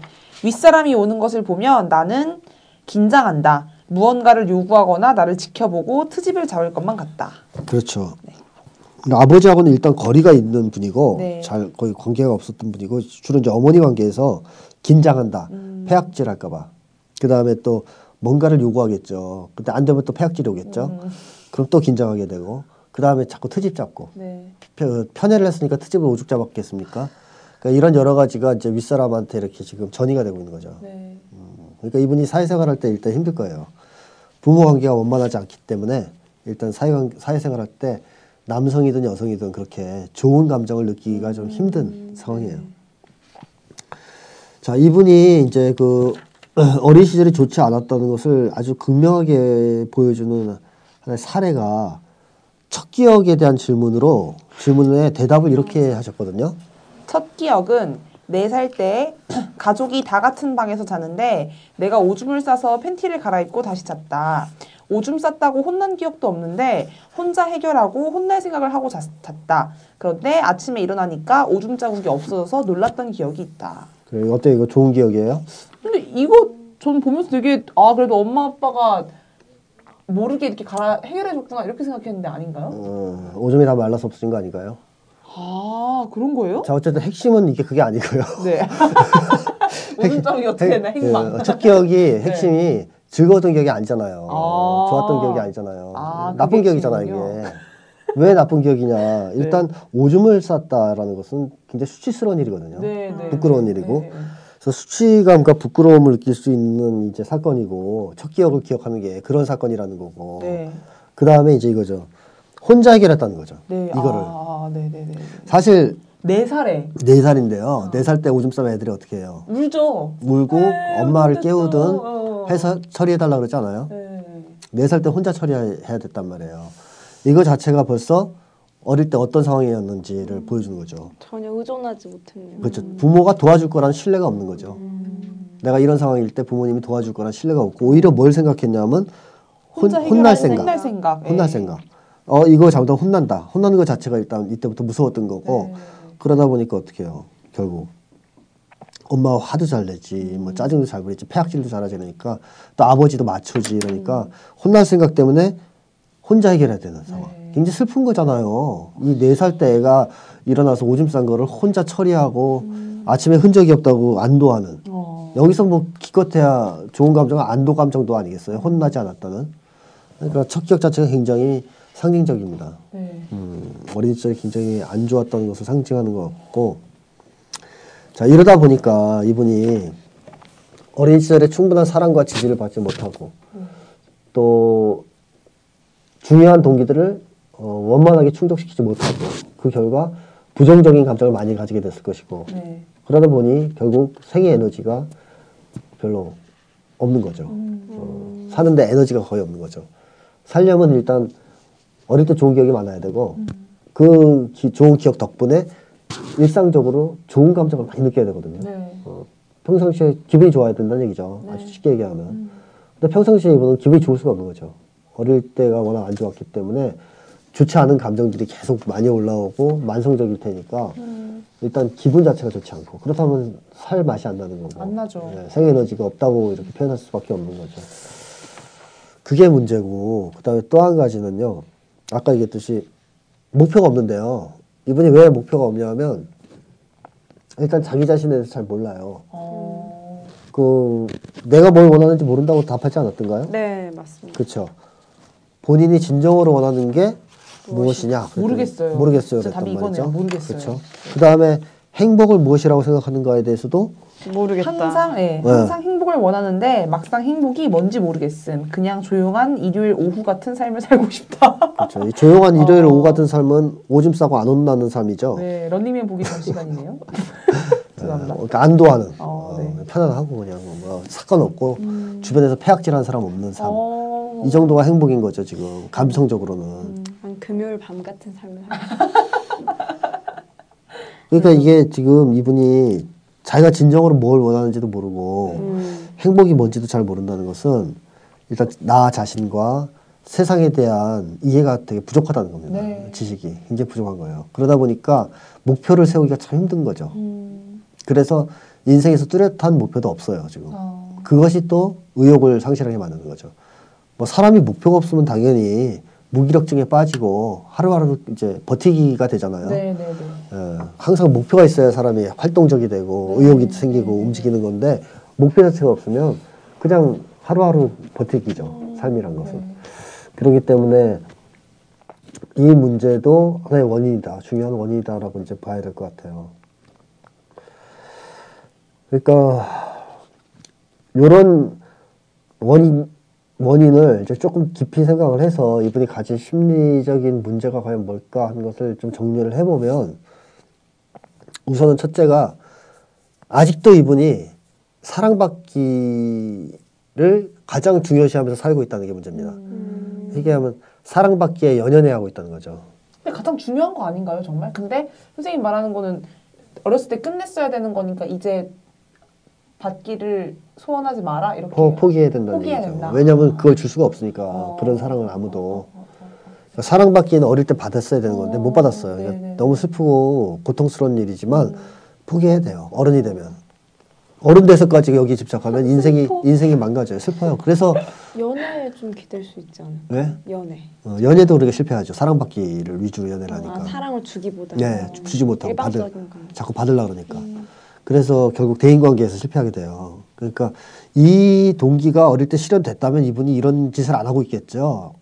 윗사람이 오는 것을 보면 나는 긴장한다. 무언가를 요구하거나 나를 지켜보고 트집을 잡을 것만 같다. 그렇죠. 아버지하고는 일단 거리가 있는 분이고 네. 잘 거의 관계가 없었던 분이고 주로 이제 어머니 관계에서 긴장한다. 음. 폐악질 할까 봐. 그 다음에 또 뭔가를 요구하겠죠. 근데 안 되면 또 폐악질이 오겠죠. 음. 그럼 또 긴장하게 되고 그 다음에 자꾸 트집 잡고 네. 편- 편애를 했으니까 트집을 오죽 잡았겠습니까? 그러니까 이런 여러 가지가 이제 윗사람한테 이렇게 지금 전이가 되고 있는 거죠. 네. 그러니까 이분이 사회생활 할 때 일단 힘들 거예요. 부모 관계가 원만하지 않기 때문에 일단 사회 사회생활 할 때 남성이든 여성이든 그렇게 좋은 감정을 느끼기가 좀 힘든 상황이에요. 자, 이분이 이제 그 <clears throat> 어린 시절이 좋지 않았다는 것을 아주 극명하게 보여주는 하나의 사례가 첫 기억에 대한 질문으로 질문에 대답을 이렇게 하셨거든요. 첫 기억은 네 살 때 <clears throat> 가족이 다 같은 방에서 자는데 내가 오줌을 싸서 팬티를 갈아입고 다시 잤다. 오줌 쌌다고 혼난 기억도 없는데 혼자 해결하고 혼날 생각을 하고 잤, 잤다. 그런데 아침에 일어나니까 오줌 자국이 없어져서 놀랐던 기억이 있다. 그래, 어때 이거 좋은 기억이에요? 근데 이거 전 보면서 되게 아 그래도 엄마 아빠가 모르게 이렇게 갈아 해결해 줬구나 이렇게 생각했는데 아닌가요? 어, 오줌이 다 말라서 없어진 거 아닌가요? 아 그런 거예요? 자, 어쨌든 핵심은 이게 그게 아니고요. 네. <laughs> 오줌 자국이 어떻게 되나 핵망. 예, 첫 기억이 핵심이 즐거웠던 기억이 아니잖아요. 아. 좋았던 기억이 아니잖아요. 아, 나쁜 그게 기억이잖아 핵심이군요. 이게. 왜 나쁜 기억이냐? <laughs> 일단 오줌을 쌌다라는 것은 굉장히 수치스러운 일이거든요. 네, 네, 부끄러운 네, 일이고. 네. 그래서 수치감과 부끄러움을 느낄 수 있는 이제 사건이고 첫 기억을 기억하는 게 그런 사건이라는 거고. 네. 그 다음에 이제 이거죠. 혼자 해결했다는 거죠. 네. 이거를. 아, 네, 네, 네. 사실 네 살에 네 살인데요. 네 살 때 오줌 싸면 애들이 어떻게 해요? 울죠. 울고 네, 엄마를 어떡했어. 깨우든 어. 해서 처리해달라 그러지 않아요? 네. 네살 때 혼자 처리해야 됐단 말이에요. 이거 자체가 벌써 어릴 때 어떤 상황이었는지를 보여주는 거죠. 전혀 의존하지 못했네요. 그렇죠. 부모가 도와줄 거란 신뢰가 없는 거죠. 음. 내가 이런 상황일 때 부모님이 도와줄 거란 신뢰가 없고 오히려 뭘 생각했냐면 혼, 혼자 혼날 생각. 혼날 생각. 혼날 예. 생각. 어 이거 잘못하면 혼난다. 혼나는 것 자체가 일단 이때부터 무서웠던 거고 네. 그러다 보니까 어떻게 해요? 결국 엄마가 화도 잘 내지, 음. 뭐 짜증도 잘 부리지, 폐악질도 잘하지 이러니까 또 아버지도 맞춰지 이러니까 음. 혼날 생각 때문에 혼자 해결해야 되는 상황. 네. 굉장히 슬픈 거잖아요. 이 네 살 때 애가 일어나서 오줌 싼 거를 혼자 처리하고 음. 아침에 흔적이 없다고 안도하는. 어. 여기서 뭐 기껏해야 좋은 감정은 안도 감정도 아니겠어요. 혼나지 않았다는. 그러니까 첫 기억 자체가 굉장히 상징적입니다. 네. 음, 어린 시절이 굉장히 안 좋았다는 것을 상징하는 것 같고 자 이러다 보니까 이분이 어린 시절에 충분한 사랑과 지지를 받지 못하고 또 중요한 동기들을 어, 원만하게 충족시키지 못하고 그 결과 부정적인 감정을 많이 가지게 됐을 것이고 네. 그러다 보니 결국 생의 에너지가 별로 없는 거죠. 음. 어, 사는데 에너지가 거의 없는 거죠. 살려면 일단 어릴 때 좋은 기억이 많아야 되고 그 기- 좋은 기억 덕분에 일상적으로 좋은 감정을 많이 느껴야 되거든요. 네. 어, 평상시에 기분이 좋아야 된다는 얘기죠. 아주 쉽게 얘기하면. 음. 근데 평상시에 이분은 기분이 좋을 수가 없는 거죠. 어릴 때가 워낙 안 좋았기 때문에 좋지 않은 감정들이 계속 많이 올라오고 만성적일 테니까 음. 일단 기분 자체가 좋지 않고 그렇다면 살 맛이 안 나는 거고 안 나죠. 네, 생 에너지가 없다고 이렇게 표현할 수밖에 없는 거죠. 그게 문제고 그다음에 또 한 가지는요. 아까 얘기했듯이 목표가 없는데요. 이분이 왜 목표가 없냐면 일단 자기 자신에 대해서 잘 몰라요. 어. 그 내가 뭘 원하는지 모른다고 답하지 않았던가요? 네, 맞습니다. 그렇죠. 본인이 진정으로 원하는 게 무엇이냐? 모르겠어요. 모르겠어요. 진짜 답이. 이거네요. 모르겠어요. 그렇죠. 그 다음에 행복을 무엇이라고 생각하는가에 대해서도 모르겠다. 항상 예, 네. 항상 행복을 원하는데 막상 행복이 뭔지 모르겠음. 그냥 조용한 일요일 오후 같은 삶을 <laughs> 살고 싶다. 그렇죠. 이 조용한 일요일 어. 오후 같은 삶은 오줌 싸고 안 혼나는 삶이죠. 네, 런닝맨 보기 전 시간이네요. <laughs> 죄송합니다. 어, 그러니까 안도하는 어, 어, 네. 음. 편안하고 그냥 뭐 사건 없고 주변에서 폐악질한 사람 없는 삶. 어, 이 정도가 행복인 거죠 지금 감성적으로는. 한 금요일 밤 같은 삶을 살고 <laughs> 그러니까 이게 지금 이분이 자기가 진정으로 뭘 원하는지도 모르고 음. 행복이 뭔지도 잘 모른다는 것은 일단 나 자신과 세상에 대한 이해가 되게 부족하다는 겁니다. 네. 지식이 굉장히 부족한 거예요. 그러다 보니까 목표를 세우기가 참 힘든 거죠. 음, 그래서 인생에서 뚜렷한 목표도 없어요 지금. 어, 그것이 또 의욕을 상실하게 만드는 거죠. 뭐 사람이 목표가 없으면 당연히 무기력증에 빠지고 하루하루 이제 버티기가 되잖아요. 네, 네, 네. 예, 항상 목표가 있어야 사람이 활동적이 되고 네. 의욕이 생기고 움직이는 건데 목표 자체가 없으면 그냥 하루하루 버티기죠. 삶이란 것은. 네. 그렇기 때문에 이 문제도 하나의 원인이다. 중요한 원인이다라고 이제 봐야 될 것 같아요. 그러니까 요런 원인 원인을 이제 조금 깊이 생각을 해서 이분이 가진 심리적인 문제가 과연 뭘까 하는 것을 좀 정리를 해보면 우선은 첫째가 아직도 이분이 사랑받기를 가장 중요시하면서 살고 있다는 게 문제입니다. 음. 얘기하면 사랑받기에 연연해 하고 있다는 거죠. 근데 가장 중요한 거 아닌가요, 정말? 근데 선생님 말하는 거는 어렸을 때 끝냈어야 되는 거니까 이제 받기를 소원하지 마라 이렇게. 포, 포기해야 된다는 포기해야 얘기죠. 된다. 왜냐하면 그걸 줄 수가 없으니까 어. 그런 사랑을 아무도 그러니까 사랑받기는 어릴 때 받았어야 되는 건데 어, 못 받았어요. 그러니까. 너무 슬프고 고통스러운 일이지만 음. 포기해야 돼요. 어른이 되면 어른 돼서까지 여기 집착하면 인생이 슬퍼. 인생이 망가져요. 슬퍼요. 그래서 연애에 좀 기댈 수 있지 않아요? 왜 연애. 어, 연애도 우리가 실패하죠. 사랑받기를 위주로 연애를 하니까. 아, 사랑을 주기보다 네, 주- 주지 못하고 받을. 자꾸 받으려 그러니까. 음. 그래서 결국 대인 관계에서 실패하게 돼요. 그러니까 이 동기가 어릴 때 실현됐다면 이분이 이런 짓을 안 하고 있겠죠.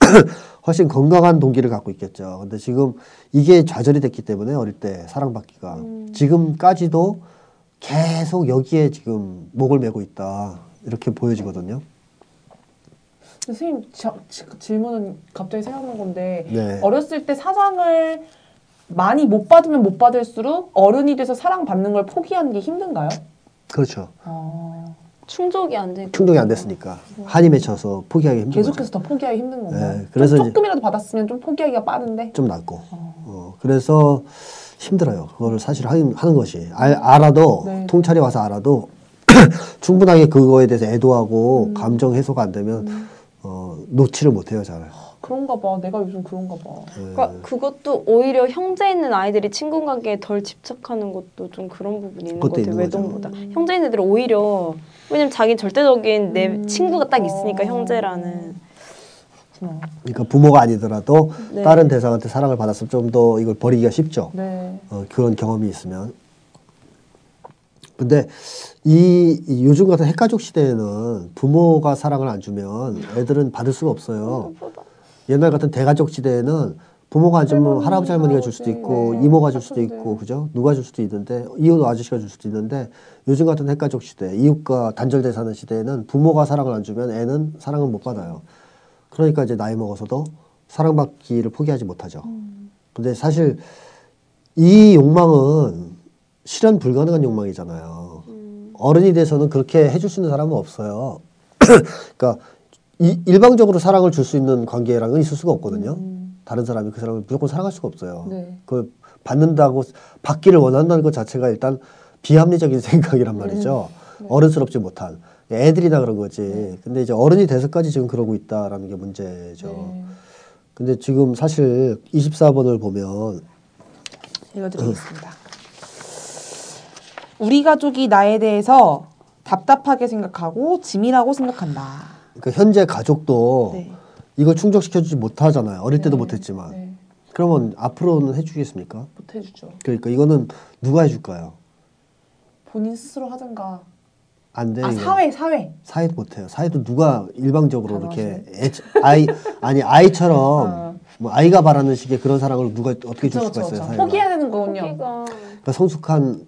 <clears throat> 훨씬 건강한 동기를 갖고 있겠죠. 근데 지금 이게 좌절이 됐기 때문에 어릴 때 사랑받기가 음. 지금까지도 계속 여기에 지금 목을 메고 있다. 이렇게 보여지거든요. 선생님 저- 지- 질문은 갑자기 생각난 건데 네. 어렸을 때 사랑을 많이 못 받으면 못 받을수록 어른이 돼서 사랑받는 걸 포기하는 게 힘든가요? 그렇죠. 어, 충족이 안 되고 충족이 안 됐으니까 한이 맺혀서 포기하기 힘든 거죠. 계속해서 더 포기하기 힘든 건가요? 네, 그래서 조금이라도 받았으면 좀 포기하기가 빠른데 좀 낫고. 어, 그래서 힘들어요. 그거를 사실 하는, 하는 것이. 알, 알아도, 네. 통찰이 와서 알아도, <clears throat> 충분하게 그거에 대해서 애도하고, 감정 해소가 안 되면, 어, 놓지를 못해요, 잘. 그런가 봐. 내가 요즘 그런가 봐. 그러니까 그것도 오히려 형제 있는 아이들이 친구 관계에 덜 집착하는 것도 좀 그런 부분이 있는 것 같아요. 외동보다. 형제 있는 애들은 오히려 왜냐면 자기 절대적인 내 음. 친구가 딱 있으니까 어. 형제라는. 그러니까 부모가 아니더라도, 네. 다른 대상한테 사랑을 받았으면 좀 더 이걸 버리기가 쉽죠. 네. 어, 그런 경험이 있으면. 근데 이, 이 요즘 같은 핵가족 시대에는 부모가 사랑을 안 주면 애들은 받을 수가 없어요. 옛날 같은 대가족 시대에는 부모가 안 주면 할머니, 할아버지 할머니가 줄 수도 있고 네. 이모가 줄 수도. 있고 그죠? 누가 줄 수도 있는데 이웃 아저씨가 줄 수도 있는데 요즘 같은 핵가족 시대 이웃과 단절돼 사는 시대에는 부모가 사랑을 안 주면 애는 사랑을 못 받아요. 그러니까 이제 나이 먹어서도 사랑받기를 포기하지 못하죠. 근데 사실 이 욕망은 실현 불가능한 욕망이잖아요. 어른이 돼서는 그렇게 해줄 수 있는 사람은 없어요. <clears throat> 그러니까 이- 일방적으로 사랑을 줄 수 있는 관계랑은 있을 수가 없거든요. 다른 사람이 그 사람을 무조건 사랑할 수가 없어요. 네. 그걸 받는다고 받기를 원한다는 것 자체가 일단 비합리적인 <laughs> 생각이란 말이죠. 어른스럽지 못한 애들이나 그런 거지. 근데 이제 어른이 돼서까지 지금 그러고 있다라는 게 문제죠. 네. 근데 지금 사실 24번을 보면 읽어드리겠습니다. 우리 가족이 나에 대해서 답답하게 생각하고 짐이라고 생각한다. 그러니까 현재 가족도 네. 이걸 충족시켜주지 못하잖아요. 어릴 때도 네. 못했지만. 네. 그러면 앞으로는 해주겠습니까? 못 해주죠. 그러니까 이거는 누가 해줄까요? 본인 스스로 하든가. 안 돼. 아. 사회 사회. 사회도 못해요. 사회도 누가 일방적으로 다 이렇게 애, 아이 아니 아이처럼 <laughs> 어. 뭐 아이가 바라는 식의 그런 사랑을 누가 어떻게 줄 그쵸, 수가 그쵸, 있어요? 사회가. 포기해야 되는 거군요. 포기가 그러니까 성숙한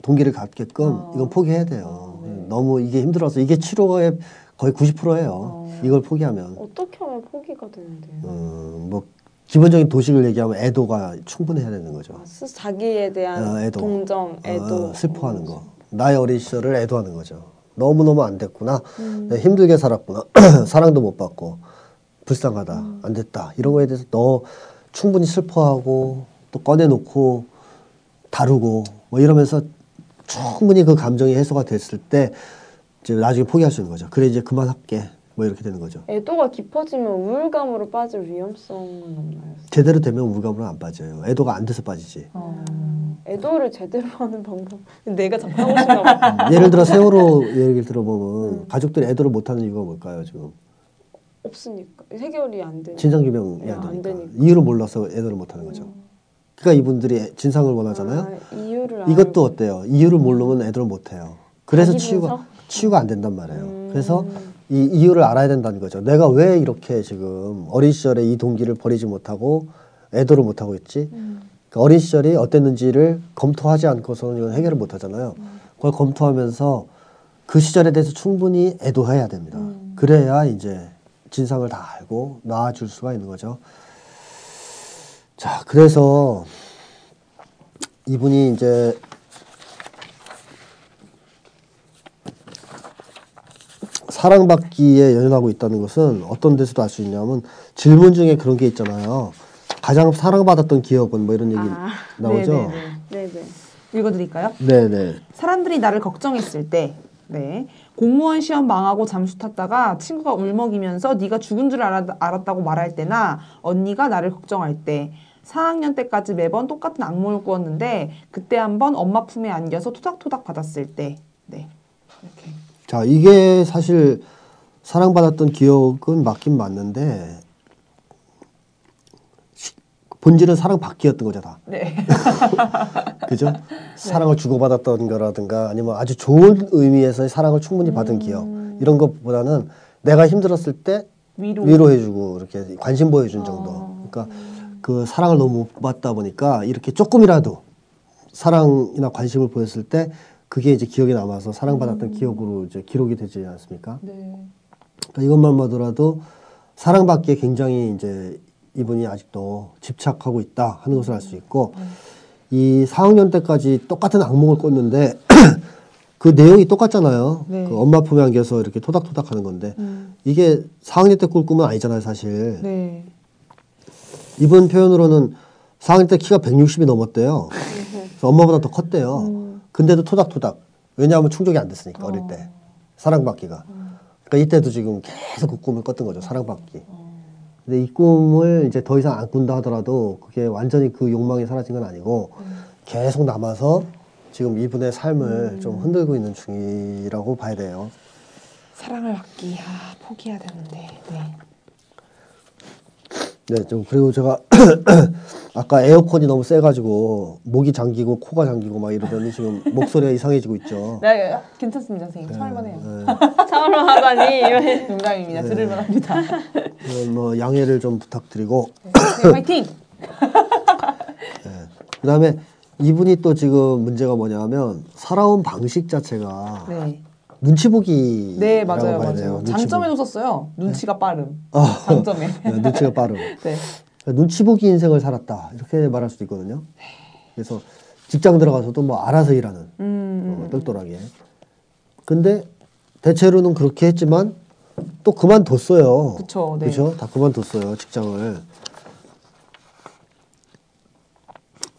동기를 갖게끔 어. 이건 포기해야 돼요. 너무 이게 힘들어서 이게 치료의 거의 90%예요. 이걸 포기하면 어떻게 하면 포기가 되는데요? 음, 뭐 기본적인 도식을 얘기하면 애도가 충분해야 되는 거죠. 아, 스- 자기에 대한 어, 애도. 동정, 애도. 어, 슬퍼하는 거. 나의 어린 시절을 애도하는 거죠. 너무너무 안 됐구나. 음. 내가 힘들게 살았구나. <clears throat> 사랑도 못 받고. 불쌍하다. 음. 안 됐다. 이런 거에 대해서 너 충분히 슬퍼하고 또 꺼내놓고 다루고 뭐 이러면서 충분히 그 감정이 해소가 됐을 때 이제 나중에 포기할 수 있는 거죠. 그래 이제 그만할게. 뭐 이렇게 되는 거죠. 애도가 깊어지면 우울감으로 빠질 위험성은 없나요? 제대로 되면 우울감으로 안 빠져요. 애도가 안 돼서 빠지지. 어. 애도를 제대로 하는 방법. 내가 자꾸 하고 싶나 봐. 예를 들어 세월호 얘기를 들어보면 음. 가족들이 애도를 못하는 이유가 뭘까요 지금? 없으니까 해결이 안 되니까. 진상 규명이 네, 안안 되니까. 이유를 몰라서 애도를 못하는 거죠. 그러니까 이분들이 진상을 원하잖아요. 아, 이유를 이것도 알고. 어때요? 이유를 모르면 애도를 못해요. 그래서 치유가? 치유가 안 된단 말이에요. 음. 그래서 이 이유를 알아야 된다는 거죠. 내가 왜 이렇게 지금 어린 시절에 이 동기를 버리지 못하고 애도를 못하고 있지? 음. 그러니까 어린 시절이 어땠는지를 검토하지 않고서는 이건 해결을 못 하잖아요. 그걸 검토하면서 그 시절에 대해서 충분히 애도해야 됩니다. 그래야 이제 진상을 다 알고 나아줄 수가 있는 거죠. 자, 그래서 이분이 이제 사랑받기에 연연하고 있다는 것은 어떤 데서도 알 수 있냐면 질문 중에 그런 게 있잖아요. 가장 사랑받았던 기억은 뭐 이런 얘기 아, 나오죠. 네네. 읽어드릴까요? 네네. 사람들이 나를 걱정했을 때, 네. 공무원 시험 망하고 잠수 탔다가 친구가 울먹이면서 네가 죽은 줄 알았, 알았다고 말할 때나 언니가 나를 걱정할 때 4학년 때까지 매번 똑같은 악몽을 꾸었는데 그때 한번 엄마 품에 안겨서 토닥토닥 받았을 때, 네. 이렇게. 자, 이게 사실 사랑받았던 기억은 맞긴 맞는데 시- 본질은 사랑받기였던 거잖아. 네. <laughs> 그죠? 사랑을 주고받았던 거라든가 아니면 아주 좋은 의미에서의 사랑을 충분히 받은 기억 이런 것보다는 내가 힘들었을 때 위로. 위로해주고 이렇게 관심 보여준 정도. 그러니까 그 사랑을 너무 못 받다 보니까 이렇게 조금이라도 사랑이나 관심을 보였을 때 그게 이제 기억에 남아서 사랑받았던 기억으로 이제 기록이 되지 않습니까? 네. 그러니까 이것만 봐더라도 사랑받기에 굉장히 이제 이분이 아직도 집착하고 있다 하는 것을 알 수 있고 이 4학년 때까지 똑같은 악몽을 꿨는데 <clears throat> 그 내용이 똑같잖아요. 네. 그 엄마 품에 안겨서 이렇게 토닥토닥 하는 건데 음. 이게 4학년 때 꿀 꿈은 아니잖아요, 사실. 네. 이분 표현으로는 4학년 때 키가 160이 넘었대요. 그래서 엄마보다 더 컸대요. 근데도 토닥토닥. 왜냐하면 충족이 안 됐으니까, 어릴 때. 사랑받기가. 그러니까 이때도 지금 계속 그 꿈을 꿨던 거죠, 사랑받기. 근데 이 꿈을 이제 더 이상 안 꾼다 하더라도 그게 완전히 그 욕망이 사라진 건 아니고 계속 남아서 지금 이분의 삶을 좀 흔들고 있는 중이라고 봐야 돼요. 사랑을 받기, 아, 포기해야 되는데, 네. 네, 좀 그리고 제가 <clears throat> 아까 에어컨이 너무 세가지고 목이 잠기고 코가 잠기고 막 이러더니 지금 목소리가 이상해지고 있죠. 네, 괜찮습니다, 선생님. 참을만 해요. 네, 참을만 하다니. <laughs> 농담입니다. 들을만 합니다. 네, 뭐 양해를 좀 부탁드리고 네, 화이팅! <laughs> 그다음에 이분이 또 지금 문제가 뭐냐면 살아온 방식 자체가 네. 눈치 보기 네, 맞아요, 맞아요. 돼요. 눈치 장점에도 썼어요. 눈치가 빠름. 아. 장점에. <laughs> 네, 눈치가 빠름. <laughs> 네. 눈치 보기 인생을 살았다 이렇게 말할 수도 있거든요. 그래서 직장 들어가서도 뭐 알아서 일하는 음, 어, 똘똘하게. 근데 대체로는 그렇게 했지만 또 그만뒀어요. 그쵸, 네. 그죠? 다 그만뒀어요 직장을.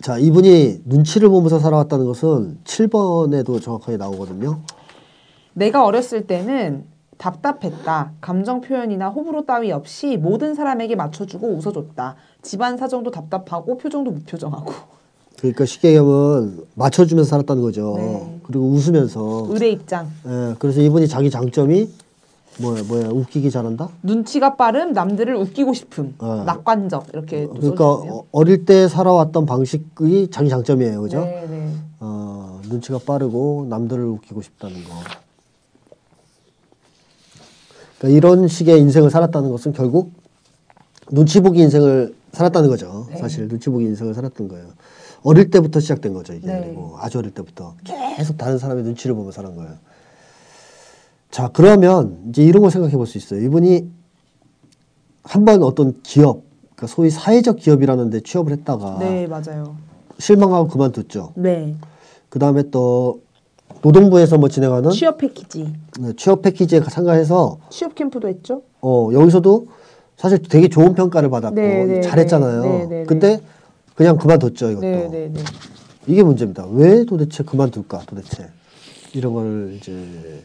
자 이분이 눈치를 보면서 살아왔다는 것은 7번에도 정확하게 나오거든요. 내가 어렸을 때는 답답했다. 감정 표현이나 호불호 따위 없이 모든 사람에게 맞춰주고 웃어줬다. 집안 사정도 답답하고 표정도 무표정하고. 그러니까 쉽게 얘기하면 맞춰주면서 살았다는 거죠. 네. 그리고 웃으면서. 의뢰 입장. 예, 그래서 이분이 자기 장점이 뭐야 뭐야 웃기기 잘한다. 눈치가 빠름, 남들을 웃기고 싶음. 어. 낙관적. 이렇게 또 그러니까 써주네요. 어- 어릴 때 살아왔던 방식이 자기 장점이에요, 그죠? 네, 네. 어, 눈치가 빠르고 남들을 웃기고 싶다는 거. 그러니까 이런 식의 인생을 살았다는 것은 결국 눈치 보기 인생을 살았다는 거죠. 네. 사실 눈치 보기 인생을 살았던 거예요. 어릴 때부터 시작된 거죠. 이게 네. 그리고 아주 어릴 때부터 계속 다른 사람의 눈치를 보며 사는 거예요. 자 그러면 이제 이런 걸 생각해 볼 수 있어요. 이분이 한 번 어떤 기업, 그러니까 소위 사회적 기업이라는 데 취업을 했다가 네, 맞아요. 실망하고 그만뒀죠. 네. 그 다음에 또 노동부에서 뭐 진행하는 취업 패키지. 네, 취업 패키지에 참가해서 취업 캠프도 했죠? 어 여기서도 사실 되게 좋은 평가를 받았고 네, 네, 잘했잖아요. 네, 네, 네. 근데 그냥 그만뒀죠 이것도. 네, 네, 네. 이게 문제입니다. 왜 도대체 그만둘까 도대체 이런 걸 이제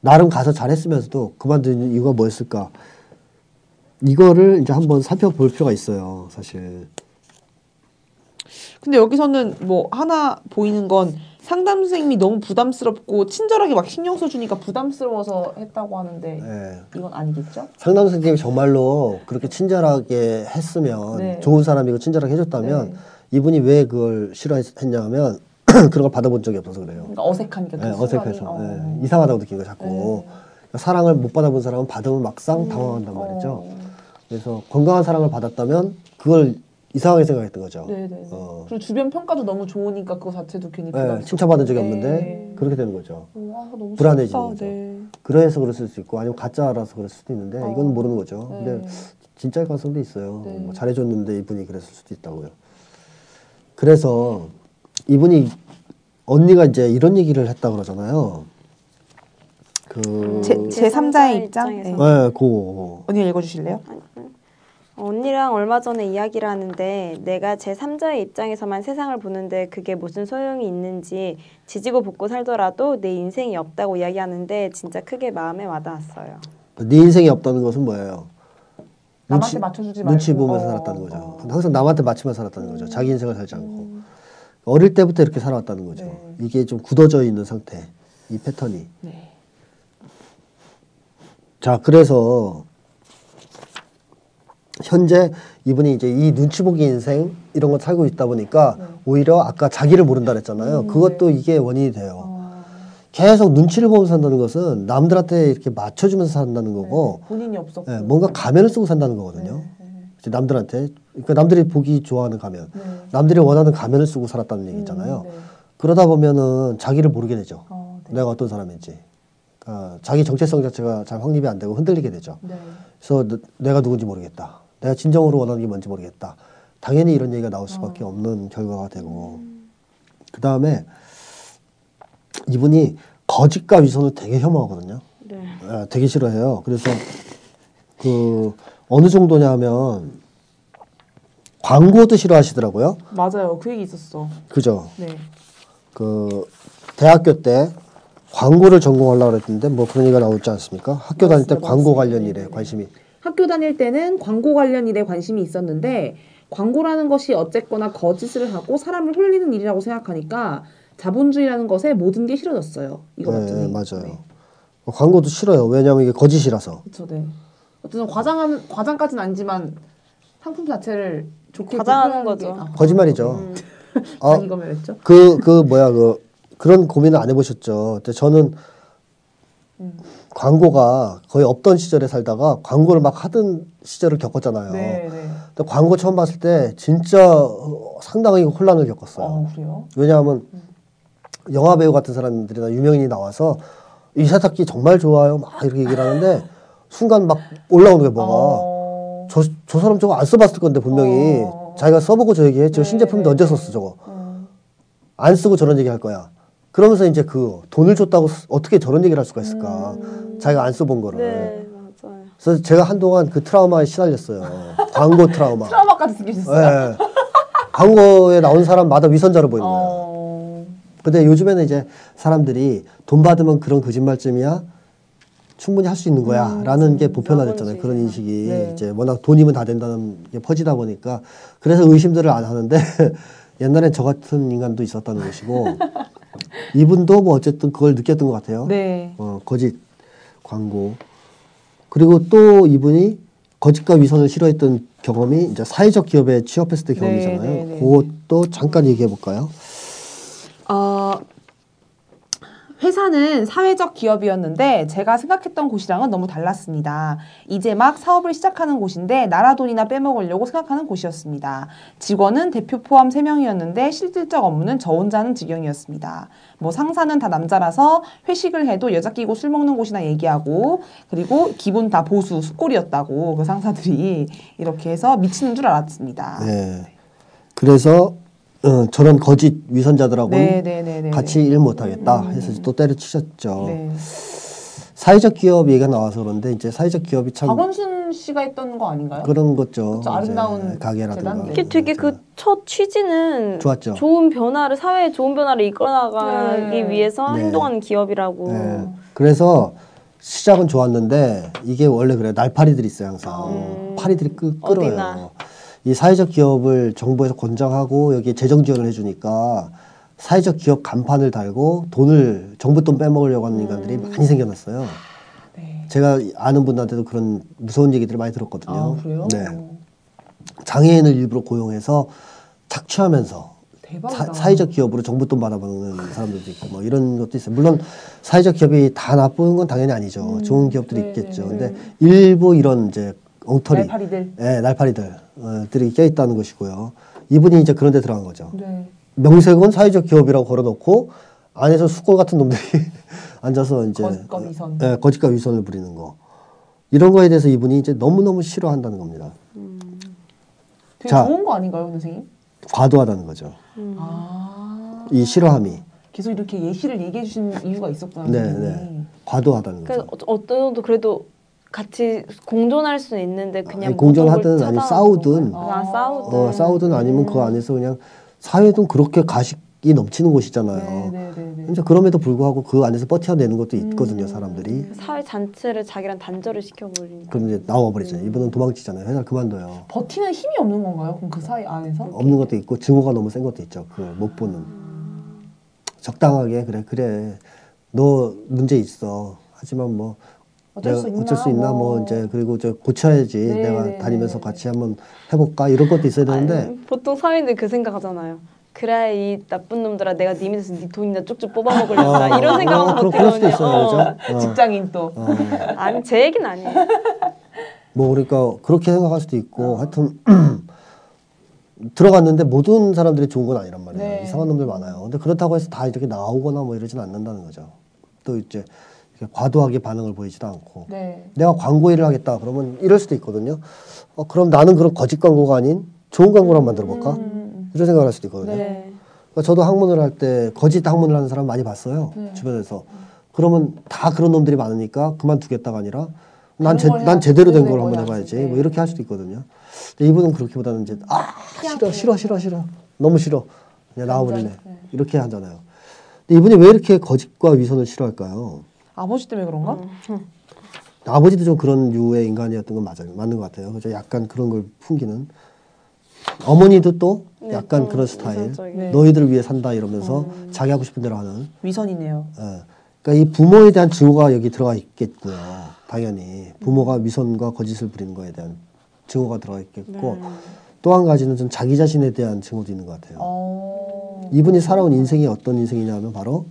나름 가서 잘했으면서도 그만두는 이유가 뭐였을까? 이거를 이제 한번 살펴볼 필요가 있어요, 사실. 근데 여기서는 뭐 하나 보이는 건 상담 선생님이 너무 부담스럽고 친절하게 막 신경 써주니까 부담스러워서 했다고 하는데 예. 이건 아니겠죠? 상담 선생님이 정말로 그렇게 친절하게 했으면 네. 좋은 사람이고 친절하게 해줬다면 네. 이분이 왜 그걸 싫어했냐면 <clears throat> 그런 걸 받아본 적이 없어서 그래요. 그러니까 어색하니까 그 예, 순간이, 어색해서 어. 예, 이상하다고 느낀 거 자꾸 네. 그러니까 사랑을 못 받아본 사람은 받으면 막상 당황한단 말이죠. 어. 그래서 건강한 사랑을 받았다면 그걸 이상하게 생각했던 거죠. 네네. 어. 그리고 주변 평가도 너무 좋으니까 그거 자체도 괜히 예, 부담스럽고. 칭찬받은 적이 네. 없는데 그렇게 되는 거죠. 와, 너무 불안해지는. 거죠. 네. 그래서 그랬을 수 있고 아니면 가짜라서 그럴 수도 있는데 어. 이건 모르는 거죠. 네. 근데 진짜일 가능성도 있어요. 네. 뭐 잘해줬는데 이분이 그랬을 수도 있다고요. 그래서 이분이 언니가 이제 이런 얘기를 했다 그러잖아요. 그 제, 제 3자의 입장? 네. 네, 그거 언니가 읽어주실래요? 언니랑 얼마 전에 이야기를 하는데 내가 제 3자의 입장에서만 세상을 보는데 그게 무슨 소용이 있는지 지지고 볶고 살더라도 내 인생이 없다고 이야기하는데 진짜 크게 마음에 와닿았어요. 네 인생이 없다는 것은 뭐예요? 남한테 맞춰주지 말고. 눈치 보면서 어, 살았다는 거죠. 어. 항상 남한테 맞추면 살았다는 거죠. 자기 인생을 살지 않고 어릴 때부터 이렇게 살아왔다는 거죠. 네. 이게 좀 굳어져 있는 상태, 이 패턴이. 네. 자, 그래서 현재 이분이 이제 이 눈치 보기 인생 이런 거 살고 있다 보니까 네. 오히려 아까 자기를 모른다 그랬잖아요. 음, 그것도 이게 원인이 돼요. 어, 계속 눈치를 보면서 산다는 것은 남들한테 이렇게 맞춰주면서 산다는 거고 네. 본인이 없었고. 예, 뭔가 가면을 쓰고 산다는 거거든요. 네, 네. 이제 남들한테 그러니까 남들이 보기 좋아하는 가면, 네. 남들이 원하는 가면을 쓰고 살았다는 얘기잖아요. 음, 네. 그러다 보면은 자기를 모르게 되죠. 어, 네. 내가 어떤 사람인지. 그러니까 자기 정체성 자체가 잘 확립이 안 되고 흔들리게 되죠. 네. 그래서 너- 내가 누군지 모르겠다. 내가 진정으로 원하는 게 뭔지 모르겠다. 당연히 이런 얘기가 나올 어. 수밖에 없는 결과가 되고. 음. 그 다음에 이분이 거짓과 위선을 되게 혐오하거든요. 네. 예, 되게 싫어해요. 그래서 그 어느 정도냐면 광고도 싫어하시더라고요. 맞아요. 그 얘기 있었어. 그죠? 네. 그 대학교 때 광고를 전공하려고 그랬는데 뭐 그런 얘기가 나오지 않습니까? 학교 다닐 때 맞습니다. 광고. 관련 네, 일에 네, 네. 관심이 학교 다닐 때는 광고 관련 일에 관심이 있었는데 광고라는 것이 어쨌거나 거짓을 하고 사람을 홀리는 일이라고 생각하니까 자본주의라는 것에 모든 게 싫어졌어요. 이거 네, 맞죠? 맞아요. 네. 광고도 싫어요. 왜냐하면 이게 거짓이라서. 그렇죠. 네. 어쨌든 과장하는 과장까지는 아니지만 상품 자체를 좋게 과장하는 거죠. 아, 거짓말이죠. 음. 아, 아니 이거면 했죠. 그, 그, 뭐야, 그, 그런 고민을 안 해보셨죠. 근데 저는 음. 광고가 거의 없던 시절에 살다가 광고를 막 하던 시절을 겪었잖아요. 네, 네. 근데 광고 처음 봤을 때 진짜 어, 상당히 혼란을 겪었어요. 어, 그래요? 왜냐하면 영화 배우 같은 사람들이나 유명인이 나와서 이 세탁기 정말 좋아요. 막 이렇게 얘기를 하는데 순간 막 올라오는 게 뭐가 어... 저, 저 사람 저거 안 써봤을 건데 분명히 어. 자기가 써보고 저 얘기해. 저 네, 신제품인데 네, 언제 네. 썼어 저거. 어. 안 쓰고 저런 얘기 할 거야. 그러면서 이제 그 돈을 줬다고 쓰- 어떻게 저런 얘기를 할 수가 있을까. 자기가 안 써본 거를. 네, 맞아요. 그래서 제가 한동안 그 트라우마에 시달렸어요. 광고 트라우마. <laughs> 트라우마까지 생기셨어요? 예. 광고에 나온 사람마다 위선자로 보이는 거예요. 어... 근데 요즘에는 이제 사람들이 돈 받으면 그런 거짓말쯤이야 충분히 할 수 있는 거야 라는 게 보편화됐잖아요. 그런 인식이 네. 이제 워낙 돈이면 다 된다는 게 퍼지다 보니까 그래서 의심들을 안 하는데 <laughs> 옛날엔 저 같은 인간도 있었다는 것이고 <laughs> 이분도 뭐 어쨌든 그걸 느꼈던 것 같아요. 네. 어, 거짓 광고 그리고 또 이분이 거짓과 위선을 싫어했던 경험이 이제 사회적 기업에 취업했을 때 네, 경험이잖아요. 네, 네. 그것도 잠깐 얘기해 볼까요? 어, 회사는 사회적 기업이었는데 제가 생각했던 곳이랑은 너무 달랐습니다. 이제 막 사업을 시작하는 곳인데 나라 돈이나 빼먹으려고 생각하는 곳이었습니다. 직원은 대표 포함 3명이었는데 실질적 업무는 저 혼자 하는 지경이었습니다. 뭐 상사는 다 남자라서 회식을 해도 여자 끼고 술 먹는 곳이나 얘기하고 그리고 기본 다 보수 숙골이었다고 그 상사들이 이렇게 해서 미치는 줄 알았습니다. 네. 그래서 어, 저런 거짓 위선자들하고 네, 네, 네, 네. 같이 일 못하겠다 해서 또 때려치셨죠. 네. 사회적 기업 얘기가 나와서 그런데 이제 사회적 기업이 참 박원순 씨가 했던 거 아닌가요? 그런 거죠. 그쵸, 아름다운 가게라든가. 재단. 이게 되게 그 첫 취지는 좋았죠. 좋은 변화를 사회에 좋은 변화를 이끌어나가기 네. 위해서 네. 행동하는 기업이라고. 네. 그래서 시작은 좋았는데 이게 원래 그래요. 날파리들이 있어요 항상. 음. 파리들이 끄, 끌어요. 어디나. 이 사회적 기업을 정부에서 권장하고 여기에 재정 지원을 해주니까 사회적 기업 간판을 달고 돈을 정부 돈 빼먹으려고 하는 인간들이 음. 많이 생겨났어요. 네. 제가 아는 분들한테도 그런 무서운 얘기들을 많이 들었거든요. 아? 네. 장애인을 일부러 고용해서 착취하면서 대박이다. 사, 회적 기업으로 정부 돈 받아먹는 사람들도 있고 뭐 이런 것도 있어요. 물론 사회적 기업이 다 나쁜 건 당연히 아니죠. 좋은 기업들이 네, 있겠죠. 네, 근데 일부 이런 이제 엉터리, 날파리들. 예, 날파리들들이 껴 있다는 것이고요. 이분이 이제 그런 데 들어간 거죠. 네. 명색은 사회적 기업이라고 걸어놓고 안에서 수골 같은 놈들이 <laughs> 앉아서 이제 거짓과 위선. 예, 거짓과 위선을 부리는 거. 이런 거에 대해서 이분이 이제 너무 너무 싫어한다는 겁니다. 되게 자. 좋은 거 아닌가요, 선생님? 과도하다는 거죠. 아. 이 싫어함이. 계속 이렇게 예시를 얘기해 주신 이유가 있었구나. 네. 네. 과도하다는 그래서 거죠. 어- 어떤 정도 그래도 같이 공존할 수는 있는데 그냥 아니, 공존하든 아니 싸우든 건가요? 아, 싸우든. 어, 싸우든 아니면 그 안에서 그냥 사회도 그렇게 가식이 넘치는 네, 곳이잖아요. 네, 네, 네. 이제 그럼에도 불구하고 그 안에서 버텨내는 것도 있거든요, 사람들이. 사회 전체를 자기랑 단절을 시켜버리니까. 그럼 이제 나와버리잖아요. 이분은 도망치잖아요. 회사를 그만둬요. 버티는 힘이 없는 건가요? 그럼 그 사이 안에서? 없는 것도 있고 증오가 너무 센 것도 있죠. 그 못 보는. 적당하게 그래 그래 너 문제 있어. 하지만 뭐 어쩔 수 있나? 어쩔 수 있나 뭐, 뭐. 이제 그리고 저 고쳐야지 네, 내가 네, 다니면서 네. 같이 한번 해볼까 이런 것도 있어야 되는데 아니, 보통 사회인들 그 생각하잖아요. 그래 이 나쁜 놈들아 내가 네 밑에서 네 돈이나 쭉쭉 어, 이런 생각하면 어, 그럴- 그럴 수도 있어요, 어. 어. 직장인 또. 어, 아니 제 얘기는 아니에요. 뭐 그러니까 그렇게 생각할 수도 어. 있고 하여튼 <clears throat> 들어갔는데 모든 사람들이 좋은 건 아니란 말이에요. 네. 이상한 놈들 많아요. 근데 그렇다고 해서 다 이렇게 나오거나 뭐 이러진 않는다는 거죠. 또 이제 과도하게 반응을 보이지도 않고 네. 내가 광고 일을 하겠다 그러면 이럴 수도 있거든요. 어, 그럼 나는 그런 거짓 광고가 아닌 좋은 광고를 한번 만들어 볼까? 음, 이런 생각을 할 수도 있거든요. 네. 그러니까 저도 학문을 할 때 거짓 학문을 하는 사람 많이 봤어요. 네. 주변에서. 그러면 다 그런 놈들이 많으니까 그만두겠다가 아니라 난, 제, 걸난 제대로 된 네, 걸 네, 한번 뭐 해봐야지. 뭐 이렇게 할 수도 있거든요. 근데 이분은 그렇게보다는 이제 아 싫어 싫어 싫어 싫어 너무 싫어 그냥 나와버리네 네. 이렇게 하잖아요. 근데 이분이 왜 이렇게 거짓과 위선을 싫어할까요? 아버지 때문에 그런가? 아버지도 좀 그런 류의 인간이었던 건 맞아요. 맞는 것 같아요. 그죠? 약간 그런 걸 풍기는. 어머니도 또 네, 약간 좀 그런 스타일. 네. 너희들을 위해 산다 이러면서 자기 하고 싶은 대로 하는. 위선이네요. 예. 그러니까 이 부모에 대한 증오가 여기 들어가 있겠고요. 당연히 부모가 위선과 거짓을 부리는 거에 대한 증오가 들어가 있겠고 네. 또한 가지는 좀 자기 자신에 대한 증오도 있는 것 같아요. 어. 이분이 살아온 인생이 어떤 인생이냐면 바로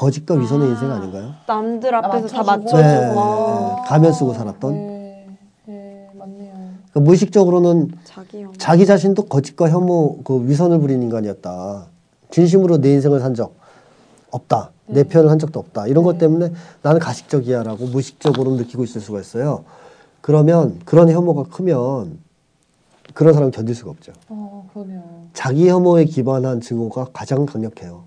거짓과 위선의 인생 아닌가요? 남들 앞에서 다 맞춰주고. 맞춰주고. 네, 아. 가면 쓰고 살았던. 네. 네, 맞네요. 그러니까 무의식적으로는 자기 형. 자기 자신도 거짓과 혐오, 그 위선을 부리는 인간이었다. 진심으로 내 인생을 산 적 없다. 내 편을 한 적도 없다. 이런 것 때문에 나는 가식적이야라고 무의식적으로 느끼고 있을 수가 있어요. 그러면 그런 혐오가 크면 그런 사람을 견딜 수가 없죠. 어, 그러네요. 자기 혐오에 기반한 증오가 가장 강력해요.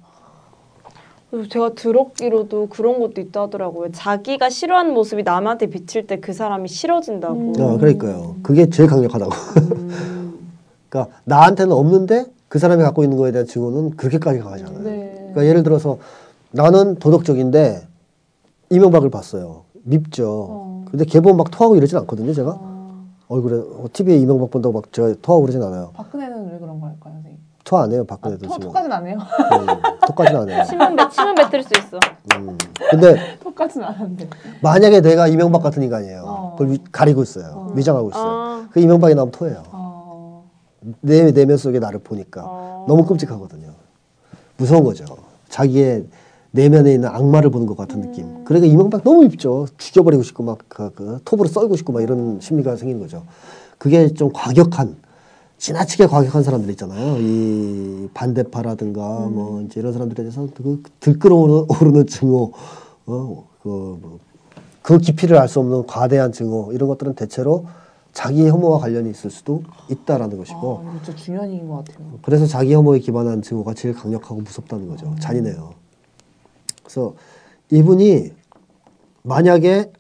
그래서 제가 들었기로도 그런 것도 있다 하더라고요. 자기가 싫어하는 모습이 남한테 비칠 때 그 사람이 싫어진다고. 음. 어, 그러니까요. 그게 제일 강력하다고. <laughs> 그러니까 나한테는 없는데 그 사람이 갖고 있는 거에 대한 증오는 그렇게까지 강하지 않아요. 네. 그러니까 예를 들어서 나는 도덕적인데 이명박을 봤어요. 밉죠. 어. 근데 개본 막 토하고 이러진 않거든요, 제가. 어, 얼굴에 어, TV에 이명박 본다고 막 제가 토하고 그러진 않아요. 박근혜는 왜 그런 걸까요, 선생님? 토 안 해요, 아, 박근혜도 토, 지금. 토까지는 안 해요. 음, 토까지는 안 해요. 침은 뱉, 침은 뱉을 수 있어. 음. 근데 <laughs> 토까지는 안 하는데. 만약에 내가 이명박 같은 인간이에요. 어. 그걸 위- 가리고 있어요. 위장하고 있어요. 아. 그 이명박이 나오면 토해요. 어. 내 내면 속에 나를 보니까 어. 너무 끔찍하거든요. 무서운 거죠. 자기의 내면에 있는 악마를 보는 것 같은 느낌. 그러니까 이명박 너무 밉죠. 죽여버리고 싶고 막 그, 그 톱으로 썰고 싶고 막 이런 심리가 생기는 거죠. 그게 좀 과격한 지나치게 과격한 사람들 있잖아요. 이 반대파라든가 뭐 이제 이런 사람들에 대해서 그 들끓어오르는 증오, 어, 그, 뭐, 그 깊이를 알 수 없는 과대한 증오 이런 것들은 대체로 자기 혐오와 관련이 있을 수도 있다라는 것이고 아, 진짜 중요한 얘기인 것 같아요. 그래서 자기 혐오에 기반한 증오가 제일 강력하고 무섭다는 거죠. 잔인해요. 그래서 이분이 만약에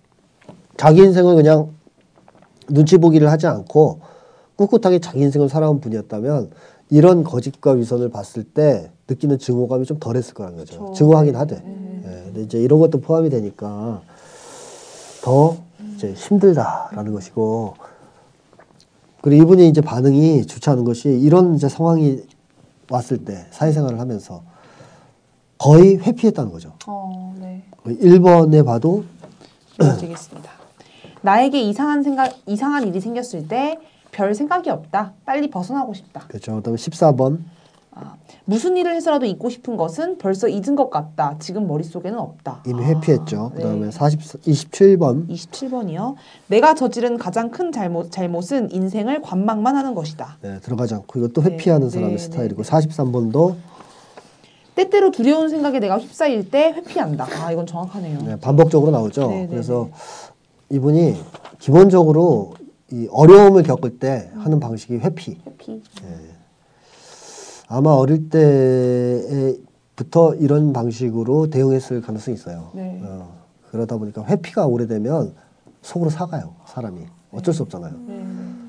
자기 인생을 그냥 눈치 보기를 하지 않고 꿋꿋하게 자기 인생을 살아온 분이었다면 이런 거짓과 위선을 봤을 때 느끼는 증오감이 좀 덜했을 거라는 거죠. 증오하긴 하되. 예, 근데 이제 이런 것도 포함이 되니까 더 이제 힘들다라는 것이고 그리고 이분이 이제 반응이 좋지 않은 것이 이런 이제 상황이 왔을 때 사회생활을 하면서 거의 회피했다는 거죠. 어, 네. 1번에 봐도 읽어드리겠습니다. 나에게 이상한 생각, 이상한 일이 생겼을 때 별 생각이 없다. 빨리 벗어나고 싶다. 그렇죠. 그다음에 14번 아, 무슨 일을 해서라도 잊고 싶은 것은 벌써 잊은 것 같다. 지금 머릿속에는 없다. 이미 회피했죠. 네. 그다음에 40, 27번 27번이요. 내가 저지른 가장 큰 잘못, 잘못은 인생을 관망만 하는 것이다. 네, 들어가지 않고 이것도 네, 회피하는 네, 사람의 네, 스타일이고 네. 43번도 때때로 두려운 생각에 내가 휩싸일 때 회피한다. 아, 이건 정확하네요. 네, 반복적으로 나오죠. 네, 네, 그래서 이분이 기본적으로 이 어려움을 겪을 때 하는 방식이 회피. 회피. 아마 어릴 때부터 이런 방식으로 대응했을 가능성이 있어요. 네. 어, 그러다 보니까 회피가 오래되면 속으로 사가요, 사람이. 어쩔 수 없잖아요. 네.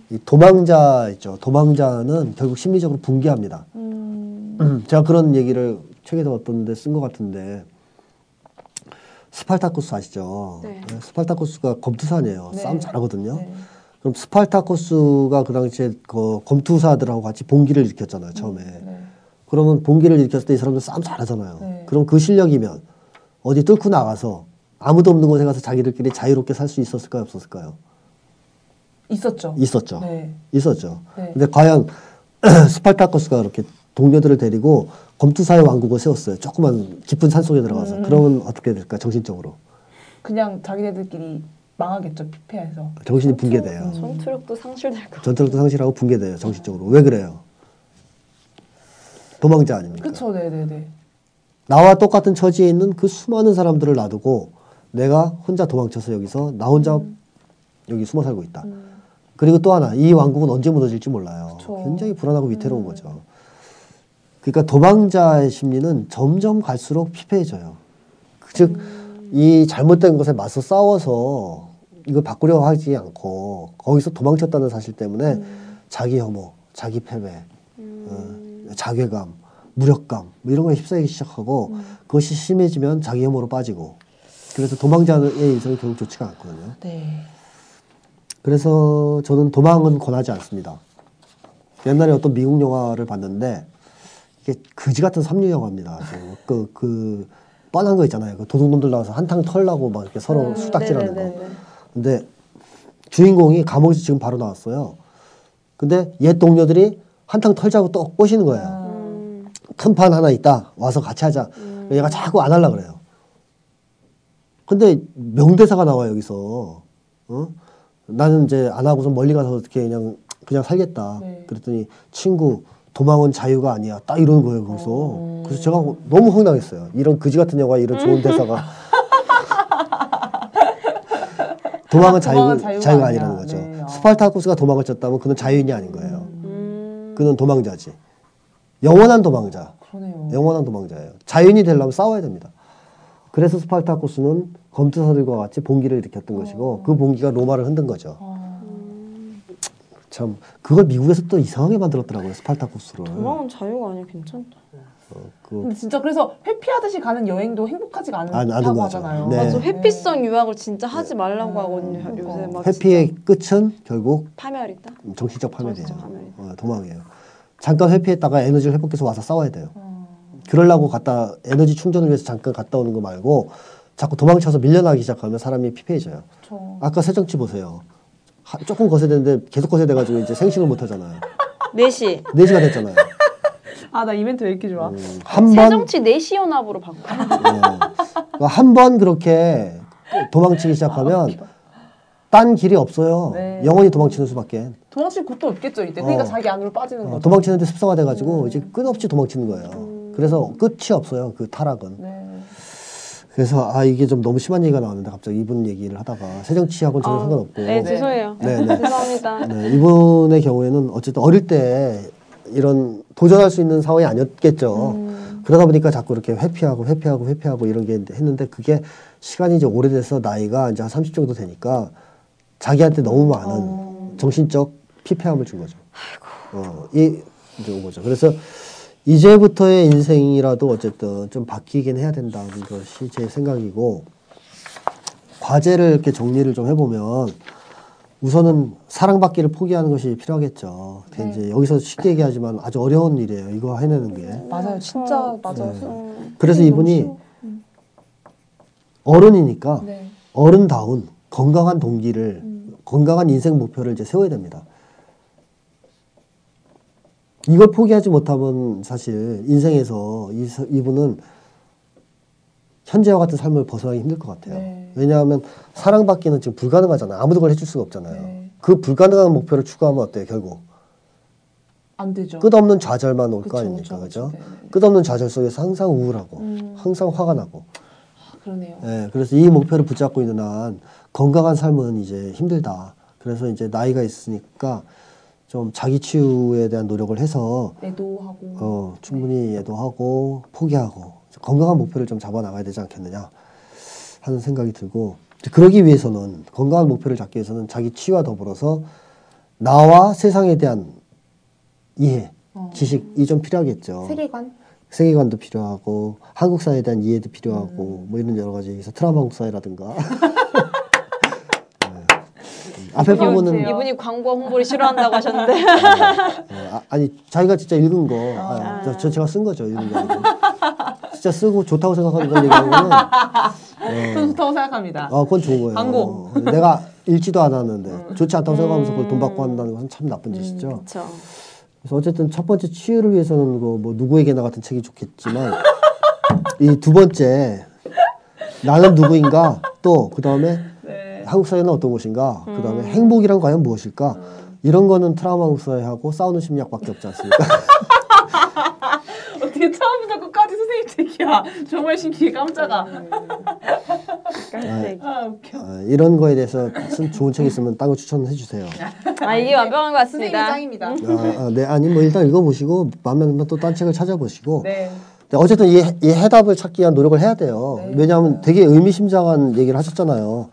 이 도망자 있죠. 도망자는 결국 심리적으로 붕괴합니다. 음, <clears throat> 제가 그런 얘기를 책에서 어떤 데 쓴 것 같은데 스팔타쿠스 아시죠? 네. 스팔타쿠스가 검투사네요. 네. 싸움 잘하거든요. 네. 그럼 스팔타쿠스가 그 당시에 그 검투사들하고 같이 봉기를 일으켰잖아요. 처음에. 네. 그러면 봉기를 일으켰을 때 이 사람들 싸움 잘하잖아요. 네. 그럼 그 실력이면 어디 뚫고 나가서 아무도 없는 곳에 가서 자기들끼리 자유롭게 살 수 있었을까요? 없었을까요? 있었죠. 있었죠. 네. 있었죠. 네. 근데 과연 <clears throat> 스팔타쿠스가 그렇게 동료들을 데리고 검투사의 왕국을 세웠어요. 조그만 깊은 산 속에 들어가서. 음. 그러면 어떻게 될까? 정신적으로. 그냥 자기네들끼리 망하겠죠. 피폐해서. 정신이 붕괴돼요. 음. 전투력도 상실될 거. 전투력도 상실하고 붕괴돼요. 정신적으로. 왜 그래요? 도망자 아닙니까? 그쵸. 네네네. 나와 똑같은 처지에 있는 그 수많은 사람들을 놔두고 내가 혼자 도망쳐서 여기서 나 혼자 음. 여기 숨어 살고 있다. 그리고 또 하나 이 왕국은 언제 무너질지 몰라요. 그쵸. 굉장히 불안하고 위태로운 음. 거죠. 그러니까 도망자의 심리는 점점 갈수록 피폐해져요. 즉, 이 잘못된 것에 맞서 싸워서 이걸 바꾸려고 하지 않고 거기서 도망쳤다는 사실 때문에 자기 혐오, 자기 패배, 어, 자괴감, 무력감 뭐 이런 거에 휩싸이기 시작하고 그것이 심해지면 자기 혐오로 빠지고 그래서 도망자의 인생이 결국 좋지가 않거든요. 네. 그래서 저는 도망은 권하지 않습니다. 옛날에 어떤 미국 영화를 봤는데 이게 그지 같은 삼류 영화입니다. 그, 그 뻔한 거 있잖아요. 그 도둑놈들 나와서 한탕 털라고 막 이렇게 서로 음, 수닥질하는 거. 근데 주인공이 감옥에서 지금 바로 나왔어요. 근데 옛 동료들이 한탕 털자고 또 꼬시는 거예요. 음, 큰판 하나 있다. 와서 같이 하자. 얘가 자꾸 안 하려 그래요. 근데 명대사가 나와 여기서. 어? 나는 이제 안 하고서 멀리 가서 어떻게 그냥 그냥 살겠다. 네. 그랬더니 친구 도망은 자유가 아니야. 딱 이러는 거예요 거기서. 그래서 제가 너무 황당했어요. 이런 그지 같은 영화 에 이런 좋은 대사가. <laughs> 도망은 자유, 도망은 자유가, 자유가 아니라는. 거죠. 네, 어. 스팔타쿠스가 도망을 쳤다면 그는 자유인이 아닌 거예요. 음, 그는 도망자지. 영원한 도망자. 그러네요. 영원한 도망자예요. 자연이 되려면 싸워야 됩니다. 그래서 스팔타쿠스는 검투사들과 같이 봉기를 일으켰던 것이고 그 봉기가 로마를 흔든 거죠. 아, 참 그걸 미국에서 또 이상하게 만들었더라고요. 스팔타쿠스를. 도망은 자유가 아니야 괜찮다. 그 근데 진짜 그래서 회피하듯이 가는 여행도 행복하지가 안- 안 않다고 거죠. 하잖아요. 네. 맞아 회피성 유학을 진짜 하지 말라고 음, 하거든요. 그러니까. 요새 막 회피의 끝은 결국 파멸이다. 정신적 파멸이에요. 정신적 파멸이다. 어, 도망이에요. 잠깐 회피했다가 에너지를 회복해서 와서 싸워야 돼요. 어, 그러려고 갔다 에너지 충전을 위해서 잠깐 갔다 오는 거 말고 자꾸 도망쳐서 밀려나기 시작하면 사람이 피폐해져요. 저 아까 새정치 보세요. 하- 조금 거세 되는데 계속 거세 돼가지고 이제 생식을 못 하잖아요. 4시. 4시가 됐잖아요. 아, 나 이벤트 왜 이렇게 좋아? 한 번, 새정치 내시 연합으로 바꿔. 한 번 그렇게 도망치기 시작하면 딴 길이 없어요. 네. 영원히 도망치는 수밖에. 도망칠 곳도 없겠죠, 이때. 그러니까 어. 자기 안으로 빠지는 어, 거죠. 도망치는데 습성화돼가지고 이제 끝없이 도망치는 거예요. 그래서 끝이 없어요. 그 타락은. 네. 그래서 아 이게 좀 너무 심한 얘기가 나왔는데 갑자기 이분 얘기를 하다가 새정치하고는 전혀 상관없고. 네, 죄송해요. 네, 네. <laughs> 죄송합니다. 네, 이분의 경우에는 어쨌든 어릴 때 이런 도전할 수 있는 상황이 아니었겠죠. 음. 그러다 보니까 자꾸 이렇게 회피하고 회피하고 회피하고 이런 게 했는데 그게 시간이 이제 오래돼서 나이가 이제 한 30 정도 되니까 자기한테 너무 많은 어. 정신적 피폐함을 준 거죠. 어, 이 이제 온 거죠. 그래서 이제부터의 인생이라도 어쨌든 좀 바뀌긴 해야 된다는 것이 제 생각이고 과제를 이렇게 정리를 좀 해보면 우선은 사랑받기를 포기하는 것이 필요하겠죠. 근데 이제 여기서 쉽게 얘기하지만 아주 어려운 일이에요. 이거 해내는 게. 맞아요. 진짜 맞아요. 음. 그래서 이분이 어른이니까 네. 어른다운 건강한 동기를 건강한 인생 목표를 이제 세워야 됩니다. 이걸 포기하지 못하면 사실 인생에서 이, 사- 이분은 현재와 같은 삶을 벗어나기 힘들 것 같아요. 네. 왜냐하면 사랑받기는 지금 불가능하잖아요. 아무도 그걸 해줄 수가 없잖아요. 네. 그 불가능한 목표를 추구하면 어때요, 결국? 안 되죠. 끝없는 좌절만 올 거 아닙니까? 그죠? 네, 네. 끝없는 좌절 속에서 항상 우울하고, 음. 항상 화가 나고, 아, 그러네요. 예, 그래서 이 목표를 붙잡고 있는 한 건강한 삶은 이제 힘들다. 그래서 이제 나이가 있으니까 좀 자기 치유에 대한 노력을 해서 애도하고. 어, 충분히 예도하고 포기하고 건강한 목표를 좀 잡아 나가야 되지 않겠느냐 하는 생각이 들고 그러기 위해서는 건강한 목표를 잡기 위해서는 자기 치유와 더불어서 나와 세상에 대한 이해, 어. 지식이 좀 필요하겠죠. 세계관. 세계관도 필요하고 한국 사회에 대한 이해도 필요하고 음. 뭐 이런 여러 가지 있어 트라우마 한국 사회라든가 네. 앞에 부분은 이분이 광고와 홍보를 싫어한다고 하셨는데. 네, 아, 아니 자기가 진짜 읽은 거 아, 저, 저 제가 쓴 거죠 읽은 게 아니고 진짜 쓰고 좋다고 생각하는 걸 얘기하는 거는 저는 좋다고 생각합니다. 아 그건 좋은 거예요 광고. 근데 내가 읽지도 않았는데 좋지 않다고 생각하면서 그걸 돈 받고 한다는 것은 참 나쁜 짓이죠 그렇죠. 그래서 어쨌든 첫 번째 치유를 위해서는 그뭐 누구에게나 같은 책이 좋겠지만 이 두 번째 나는 누구인가 또 그 다음에 네. 한국 사회는 어떤 곳인가 그 다음에 행복이란 과연 무엇일까 이런 거는 트라우마 한국 사회하고 싸우는 심리학밖에 없지 않습니까? <laughs> 어떻게 처음부터 끝까지 선생님 책이야. 정말 신기해. 깜짝아. 깜짝이야. 아, 웃겨. 아, 이런 거에 대해서 쓴 좋은 책 있으면 딴 거 추천해 주세요. 아 이게 완벽한 것 같습니다. 짱입니다. 아, 아, 네 아니 뭐 일단 읽어보시고 마음에 들면 또 딴 책을 찾아보시고 네. 네, 어쨌든 이, 이 해답을 찾기 위한 노력을 해야 돼요. 네. 왜냐하면 되게 의미심장한 얘기를 하셨잖아요.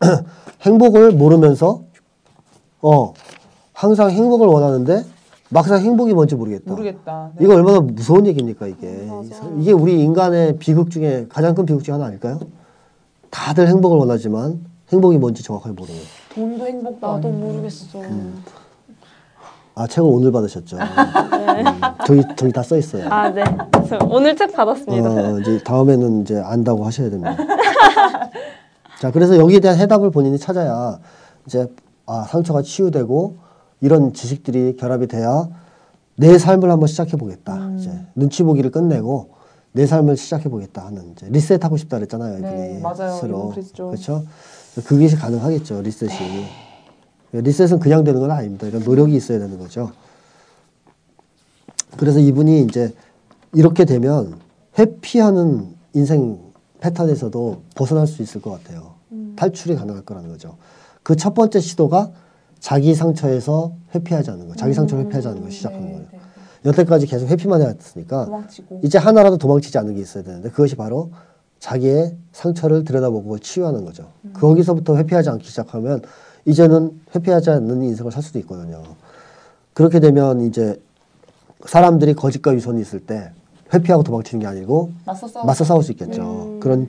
<clears throat> 행복을 모르면서 어 항상 행복을 원하는데 막상 행복이 뭔지 모르겠다. 모르겠다. 네. 이거 얼마나 무서운 얘기입니까 이게? 이게 우리 인간의 비극 중에 가장 큰 비극 중 하나 아닐까요? 다들 행복을 원하지만 행복이 뭔지 정확하게 모르는. 돈도 행복도 나도 아니고. 모르겠어. 아 책을 오늘 받으셨죠? 음, 저기 저기 다 써 있어요. 아 네. 저 오늘 책 받았습니다. 어, 이제 다음에는 이제 안다고 하셔야 됩니다. <laughs> 자, 그래서 여기에 대한 해답을 본인이 찾아야 이제 아, 상처가 치유되고 이런 지식들이 결합이 돼야 내 삶을 한번 시작해 보겠다. 이제 눈치 보기를 끝내고 내 삶을 시작해 보겠다 하는 이제 리셋하고 싶다 그랬잖아요, 이분이 네, 맞아요. 스스로. 그렇죠? 그게 가능하겠죠, 리셋이. 리셋은 그냥 되는 건 아닙니다. 이런 노력이 있어야 되는 거죠. 그래서 이분이 이제 이렇게 되면 회피하는 인생 패턴에서도 벗어날 수 있을 것 같아요. 탈출이 가능할 거라는 거죠. 그 첫 번째 시도가 자기 상처에서 회피하지 않는 거, 자기 상처를 회피하지 않는 걸 시작하는 네, 거예요. 네. 여태까지 계속 회피만 해왔으니까 도망치고. 이제 하나라도 도망치지 않는 게 있어야 되는데 그것이 바로 자기의 상처를 들여다보고 치유하는 거죠. 거기서부터 회피하지 않기 시작하면 이제는 회피하지 않는 인생을 살 수도 있거든요. 그렇게 되면 이제 사람들이 거짓과 위선이 있을 때 회피하고 도망치는 게 아니고 맞서 싸우. 맞서 싸울 수 있겠죠. 그런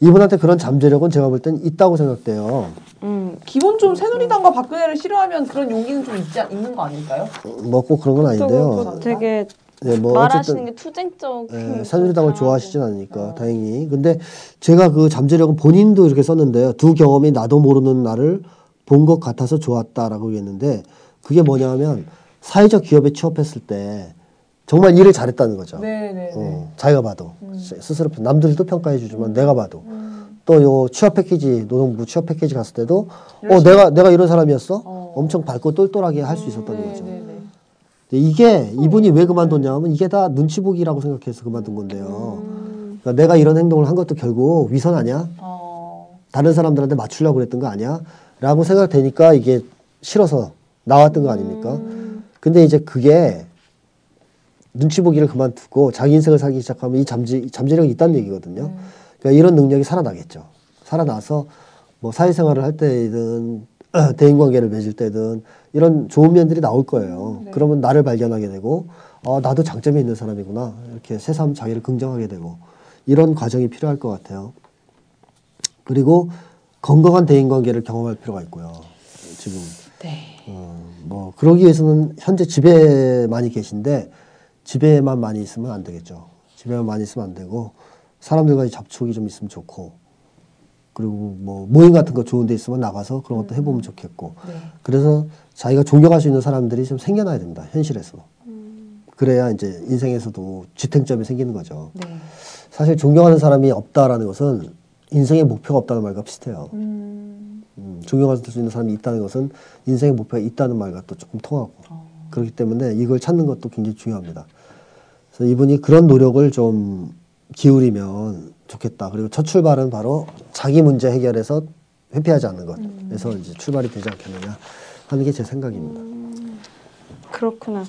이분한테 그런 잠재력은 제가 볼 땐 있다고 생각돼요. 음. 기본 좀 새누리당과 박근혜를 싫어하면 그런 용기는 좀 있지, 않- 있는 거 아닐까요? 뭐 꼭 그런 건 아닌데요. 또 되게 네, 뭐 말하시는 게 투쟁적. 예, 새누리당을 좋아하시진 않으니까 다행히. 근데 제가 그 잠재력은 본인도 이렇게 썼는데요. 두 경험이 나도 모르는 나를 본 것 같아서 좋았다라고 했는데 그게 뭐냐면 사회적 기업에 취업했을 때 정말 일을 잘했다는 거죠. 네네네. 어, 자기가 봐도 음. 스- 스스로 남들이 또 평가해 주지만 내가 봐도 또요 취업 패키지 노동부 취업 패키지 갔을 때도 어 내가 내가 이런 사람이었어 어. 엄청 밝고 똘똘하게 할 수 있었던 거죠. 네네네. 근데 이게 이분이 왜 그만뒀냐면 이게 다 눈치 보기라고 생각해서 그만둔 건데요. 음. 그러니까 내가 이런 행동을 한 것도 결국 위선 아니야? 어. 다른 사람들한테 맞추려고 그랬던 거 아니야? 라고 생각되니까 이게 싫어서 나왔던 거 아닙니까? 음. 근데 이제 그게 눈치 보기를 그만두고 자기 인생을 살기 시작하면 이 잠재, 잠재력이 있다는 얘기거든요. 음. 그러니까 이런 능력이 살아나겠죠. 살아나서 뭐 사회생활을 할 때든 <clears throat> 대인관계를 맺을 때든 이런 좋은 면들이 나올 거예요. 네. 그러면 나를 발견하게 되고 어, 나도 장점이 있는 사람이구나 이렇게 새삼 자기를 긍정하게 되고 이런 과정이 필요할 것 같아요. 그리고 건강한 대인관계를 경험할 필요가 있고요. 지금 네. 어, 뭐 그러기 위해서는 현재 집에 많이 계신데 집에만 많이 있으면 안 되겠죠. 집에만 많이 있으면 안 되고 사람들과의 접촉이 좀 있으면 좋고 그리고 뭐 모임 같은 거 좋은 데 있으면 나가서 그런 것도 해보면 좋겠고 네. 그래서 자기가 존경할 수 있는 사람들이 좀 생겨나야 됩니다. 현실에서. 그래야 이제 인생에서도 지탱점이 생기는 거죠. 네. 사실 존경하는 사람이 없다라는 것은 인생의 목표가 없다는 말과 비슷해요. 음. 음, 존경할 수 있는 사람이 있다는 것은 인생의 목표가 있다는 말과 또 조금 통하고 어. 그렇기 때문에 이걸 찾는 것도 굉장히 중요합니다. 그래서 이분이 그런 노력을 좀 기울이면 좋겠다. 그리고 첫 출발은 바로 자기 문제 해결해서 회피하지 않는 것에서 이제 출발이 되지 않겠느냐 하는 게 제 생각입니다. 그렇구나.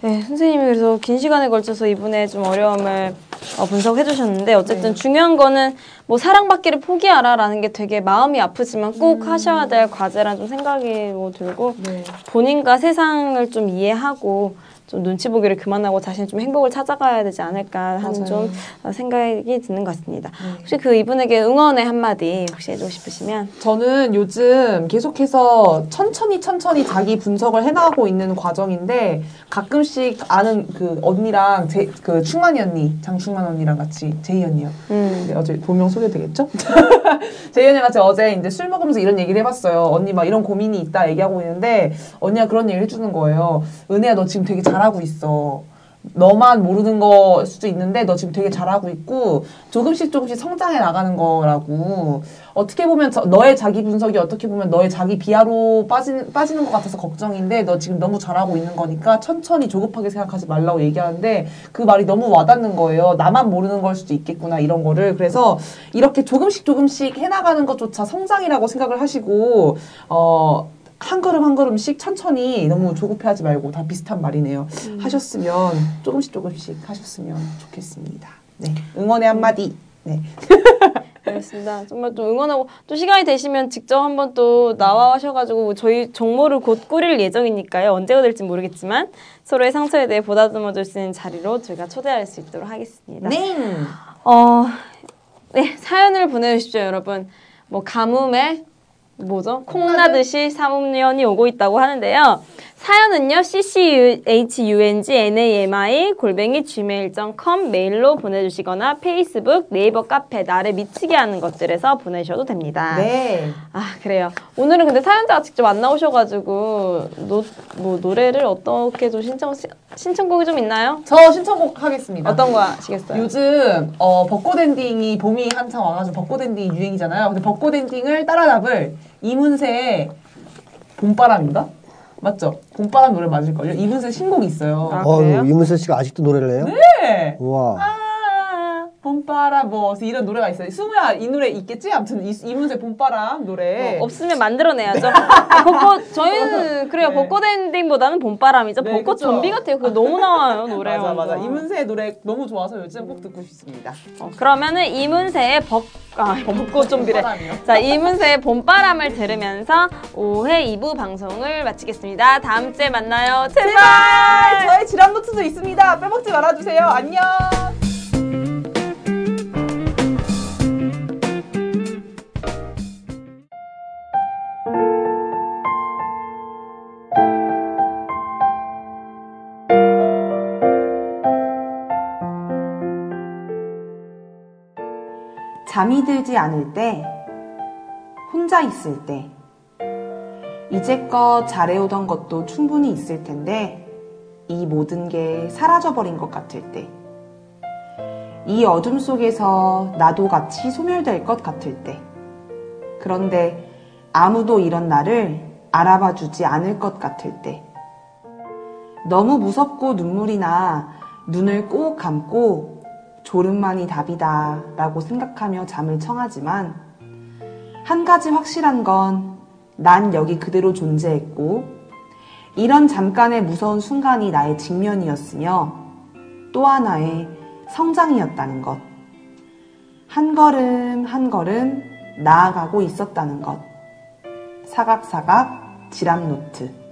네, 선생님이 그래서 긴 시간에 걸쳐서 이분의 좀 어려움을 어, 분석해 주셨는데 어쨌든 네. 중요한 거는 뭐 사랑받기를 포기하라라는 게 되게 마음이 아프지만 꼭 하셔야 될 과제라는 좀 생각이 뭐 들고 네. 본인과 세상을 좀 이해하고 좀 눈치 보기를 그만하고 자신이 좀 행복을 찾아가야 되지 않을까 하는 맞아요. 좀 어, 생각이 드는 것 같습니다. 네. 혹시 그 이분에게 응원의 한마디 혹시 해주고 싶으시면 저는 요즘 계속해서 천천히 천천히 자기 분석을 해나가고 있는 과정인데 가끔씩 아는 그 언니랑 제, 그 충만이 언니, 장충만 언니랑 같이 제이 언니요. 음. 네, 어제 본명 소개되겠죠? <laughs> 제이 언니랑 같이 어제 이제 술 먹으면서 이런 얘기를 해봤어요. 언니 막 이런 고민이 있다 얘기하고 있는데 언니가 그런 얘기를 해주는 거예요. 은혜야 너 지금 되게 잘 하고 있어. 너만 모르는 거 수도 있는데 너 지금 되게 잘하고 있고 조금씩 조금씩 성장해 나가는 거라고. 어떻게 보면 저- 너의 자기 분석이 어떻게 보면 너의 자기 비하로 빠진, 빠지는 것 같아서 걱정인데 너 지금 너무 잘하고 있는 거니까 천천히 조급하게 생각하지 말라고 얘기하는데 그 말이 너무 와닿는 거예요. 나만 모르는 걸 수도 있겠구나 이런 거를. 그래서 이렇게 조금씩 조금씩 해나가는 것조차 성장이라고 생각을 하시고 어 한 걸음 한 걸음씩 천천히 너무 조급해하지 말고 다 비슷한 말이네요. 하셨으면 조금씩 조금씩 하셨으면 좋겠습니다. 네, 응원의 한마디. 네. <laughs> 알겠습니다. 정말 좀 응원하고 또 시간이 되시면 직접 한번 또 나와셔가지고 저희 정모를 곧 꾸릴 예정이니까요. 언제가 될지 모르겠지만 서로의 상처에 대해 보다듬어 줄 수 있는 자리로 저희가 초대할 수 있도록 하겠습니다. 네. 어, 네 사연을 보내주십시오, 여러분. 뭐 가뭄에 뭐죠? 콩나듯이 사문연이 오고 있다고 하는데요. 사연은요, cchungnami 골뱅이 gmail.com 메일로 보내주시거나 페이스북, 네이버 카페, 나를 미치게 하는 것들에서 보내셔도 됩니다. 네. 아, 그래요. 오늘은 근데 사연자가 직접 안 나오셔가지고, 노, 뭐, 노래를 어떻게 좀 신청, 신청곡이 좀 있나요? 저 신청곡 하겠습니다. 어떤 거 하시겠어요? 요즘 어, 벚꽃 엔딩이 봄이 한창 와가지고 벚꽃 엔딩이 유행이잖아요. 근데 벚꽃 엔딩을 따라잡을 이문세의 봄바람인가? 맞죠? 봄바람 노래 맞을걸요? 이문세 신곡이 있어요. 아, 어, 그래요? 이문세 씨가 아직도 노래를 해요? 네. 우와. 아, 봄바람 뭐 이런 노래가 있어요. 승우야 이 노래 있겠지? 아무튼 이, 이문세 봄바람 노래. 어, 없으면 만들어내야죠. 벚꽃 저희는 <laughs> 그래요. 네. 벚꽃 엔딩보다는 봄바람이죠. 네, 벚꽃 그쵸. 좀비 같아요. 그거 너무 나와요 <laughs> 노래. 맞아 맞아. 이문세 노래 너무 좋아서 요즘 꼭 듣고 싶습니다. 어, 그러면은 이문세의 벚, 아, <laughs> 벚꽃 좀비래. 자, 이문세의 봄바람을 들으면서 5회 2부 방송을 마치겠습니다. 다음 주에 만나요. 제발! 저의 지람 노트도 있습니다. 빼먹지 말아주세요. 안녕. 잠이 들지 않을 때, 혼자 있을 때, 이제껏 잘해오던 것도 충분히 있을 텐데, 이 모든 게 사라져버린 것 같을 때, 이 어둠 속에서 나도 같이 소멸될 것 같을 때, 그런데 아무도 이런 나를 알아봐 주지 않을 것 같을 때, 너무 무섭고 눈물이 나 눈을 꼭 감고 졸음만이 답이다 라고 생각하며 잠을 청하지만 한 가지 확실한 건 난 여기 그대로 존재했고 이런 잠깐의 무서운 순간이 나의 직면이었으며 또 하나의 성장이었다는 것. 한 걸음 한 걸음 나아가고 있었다는 것. 사각사각 지랍 노트.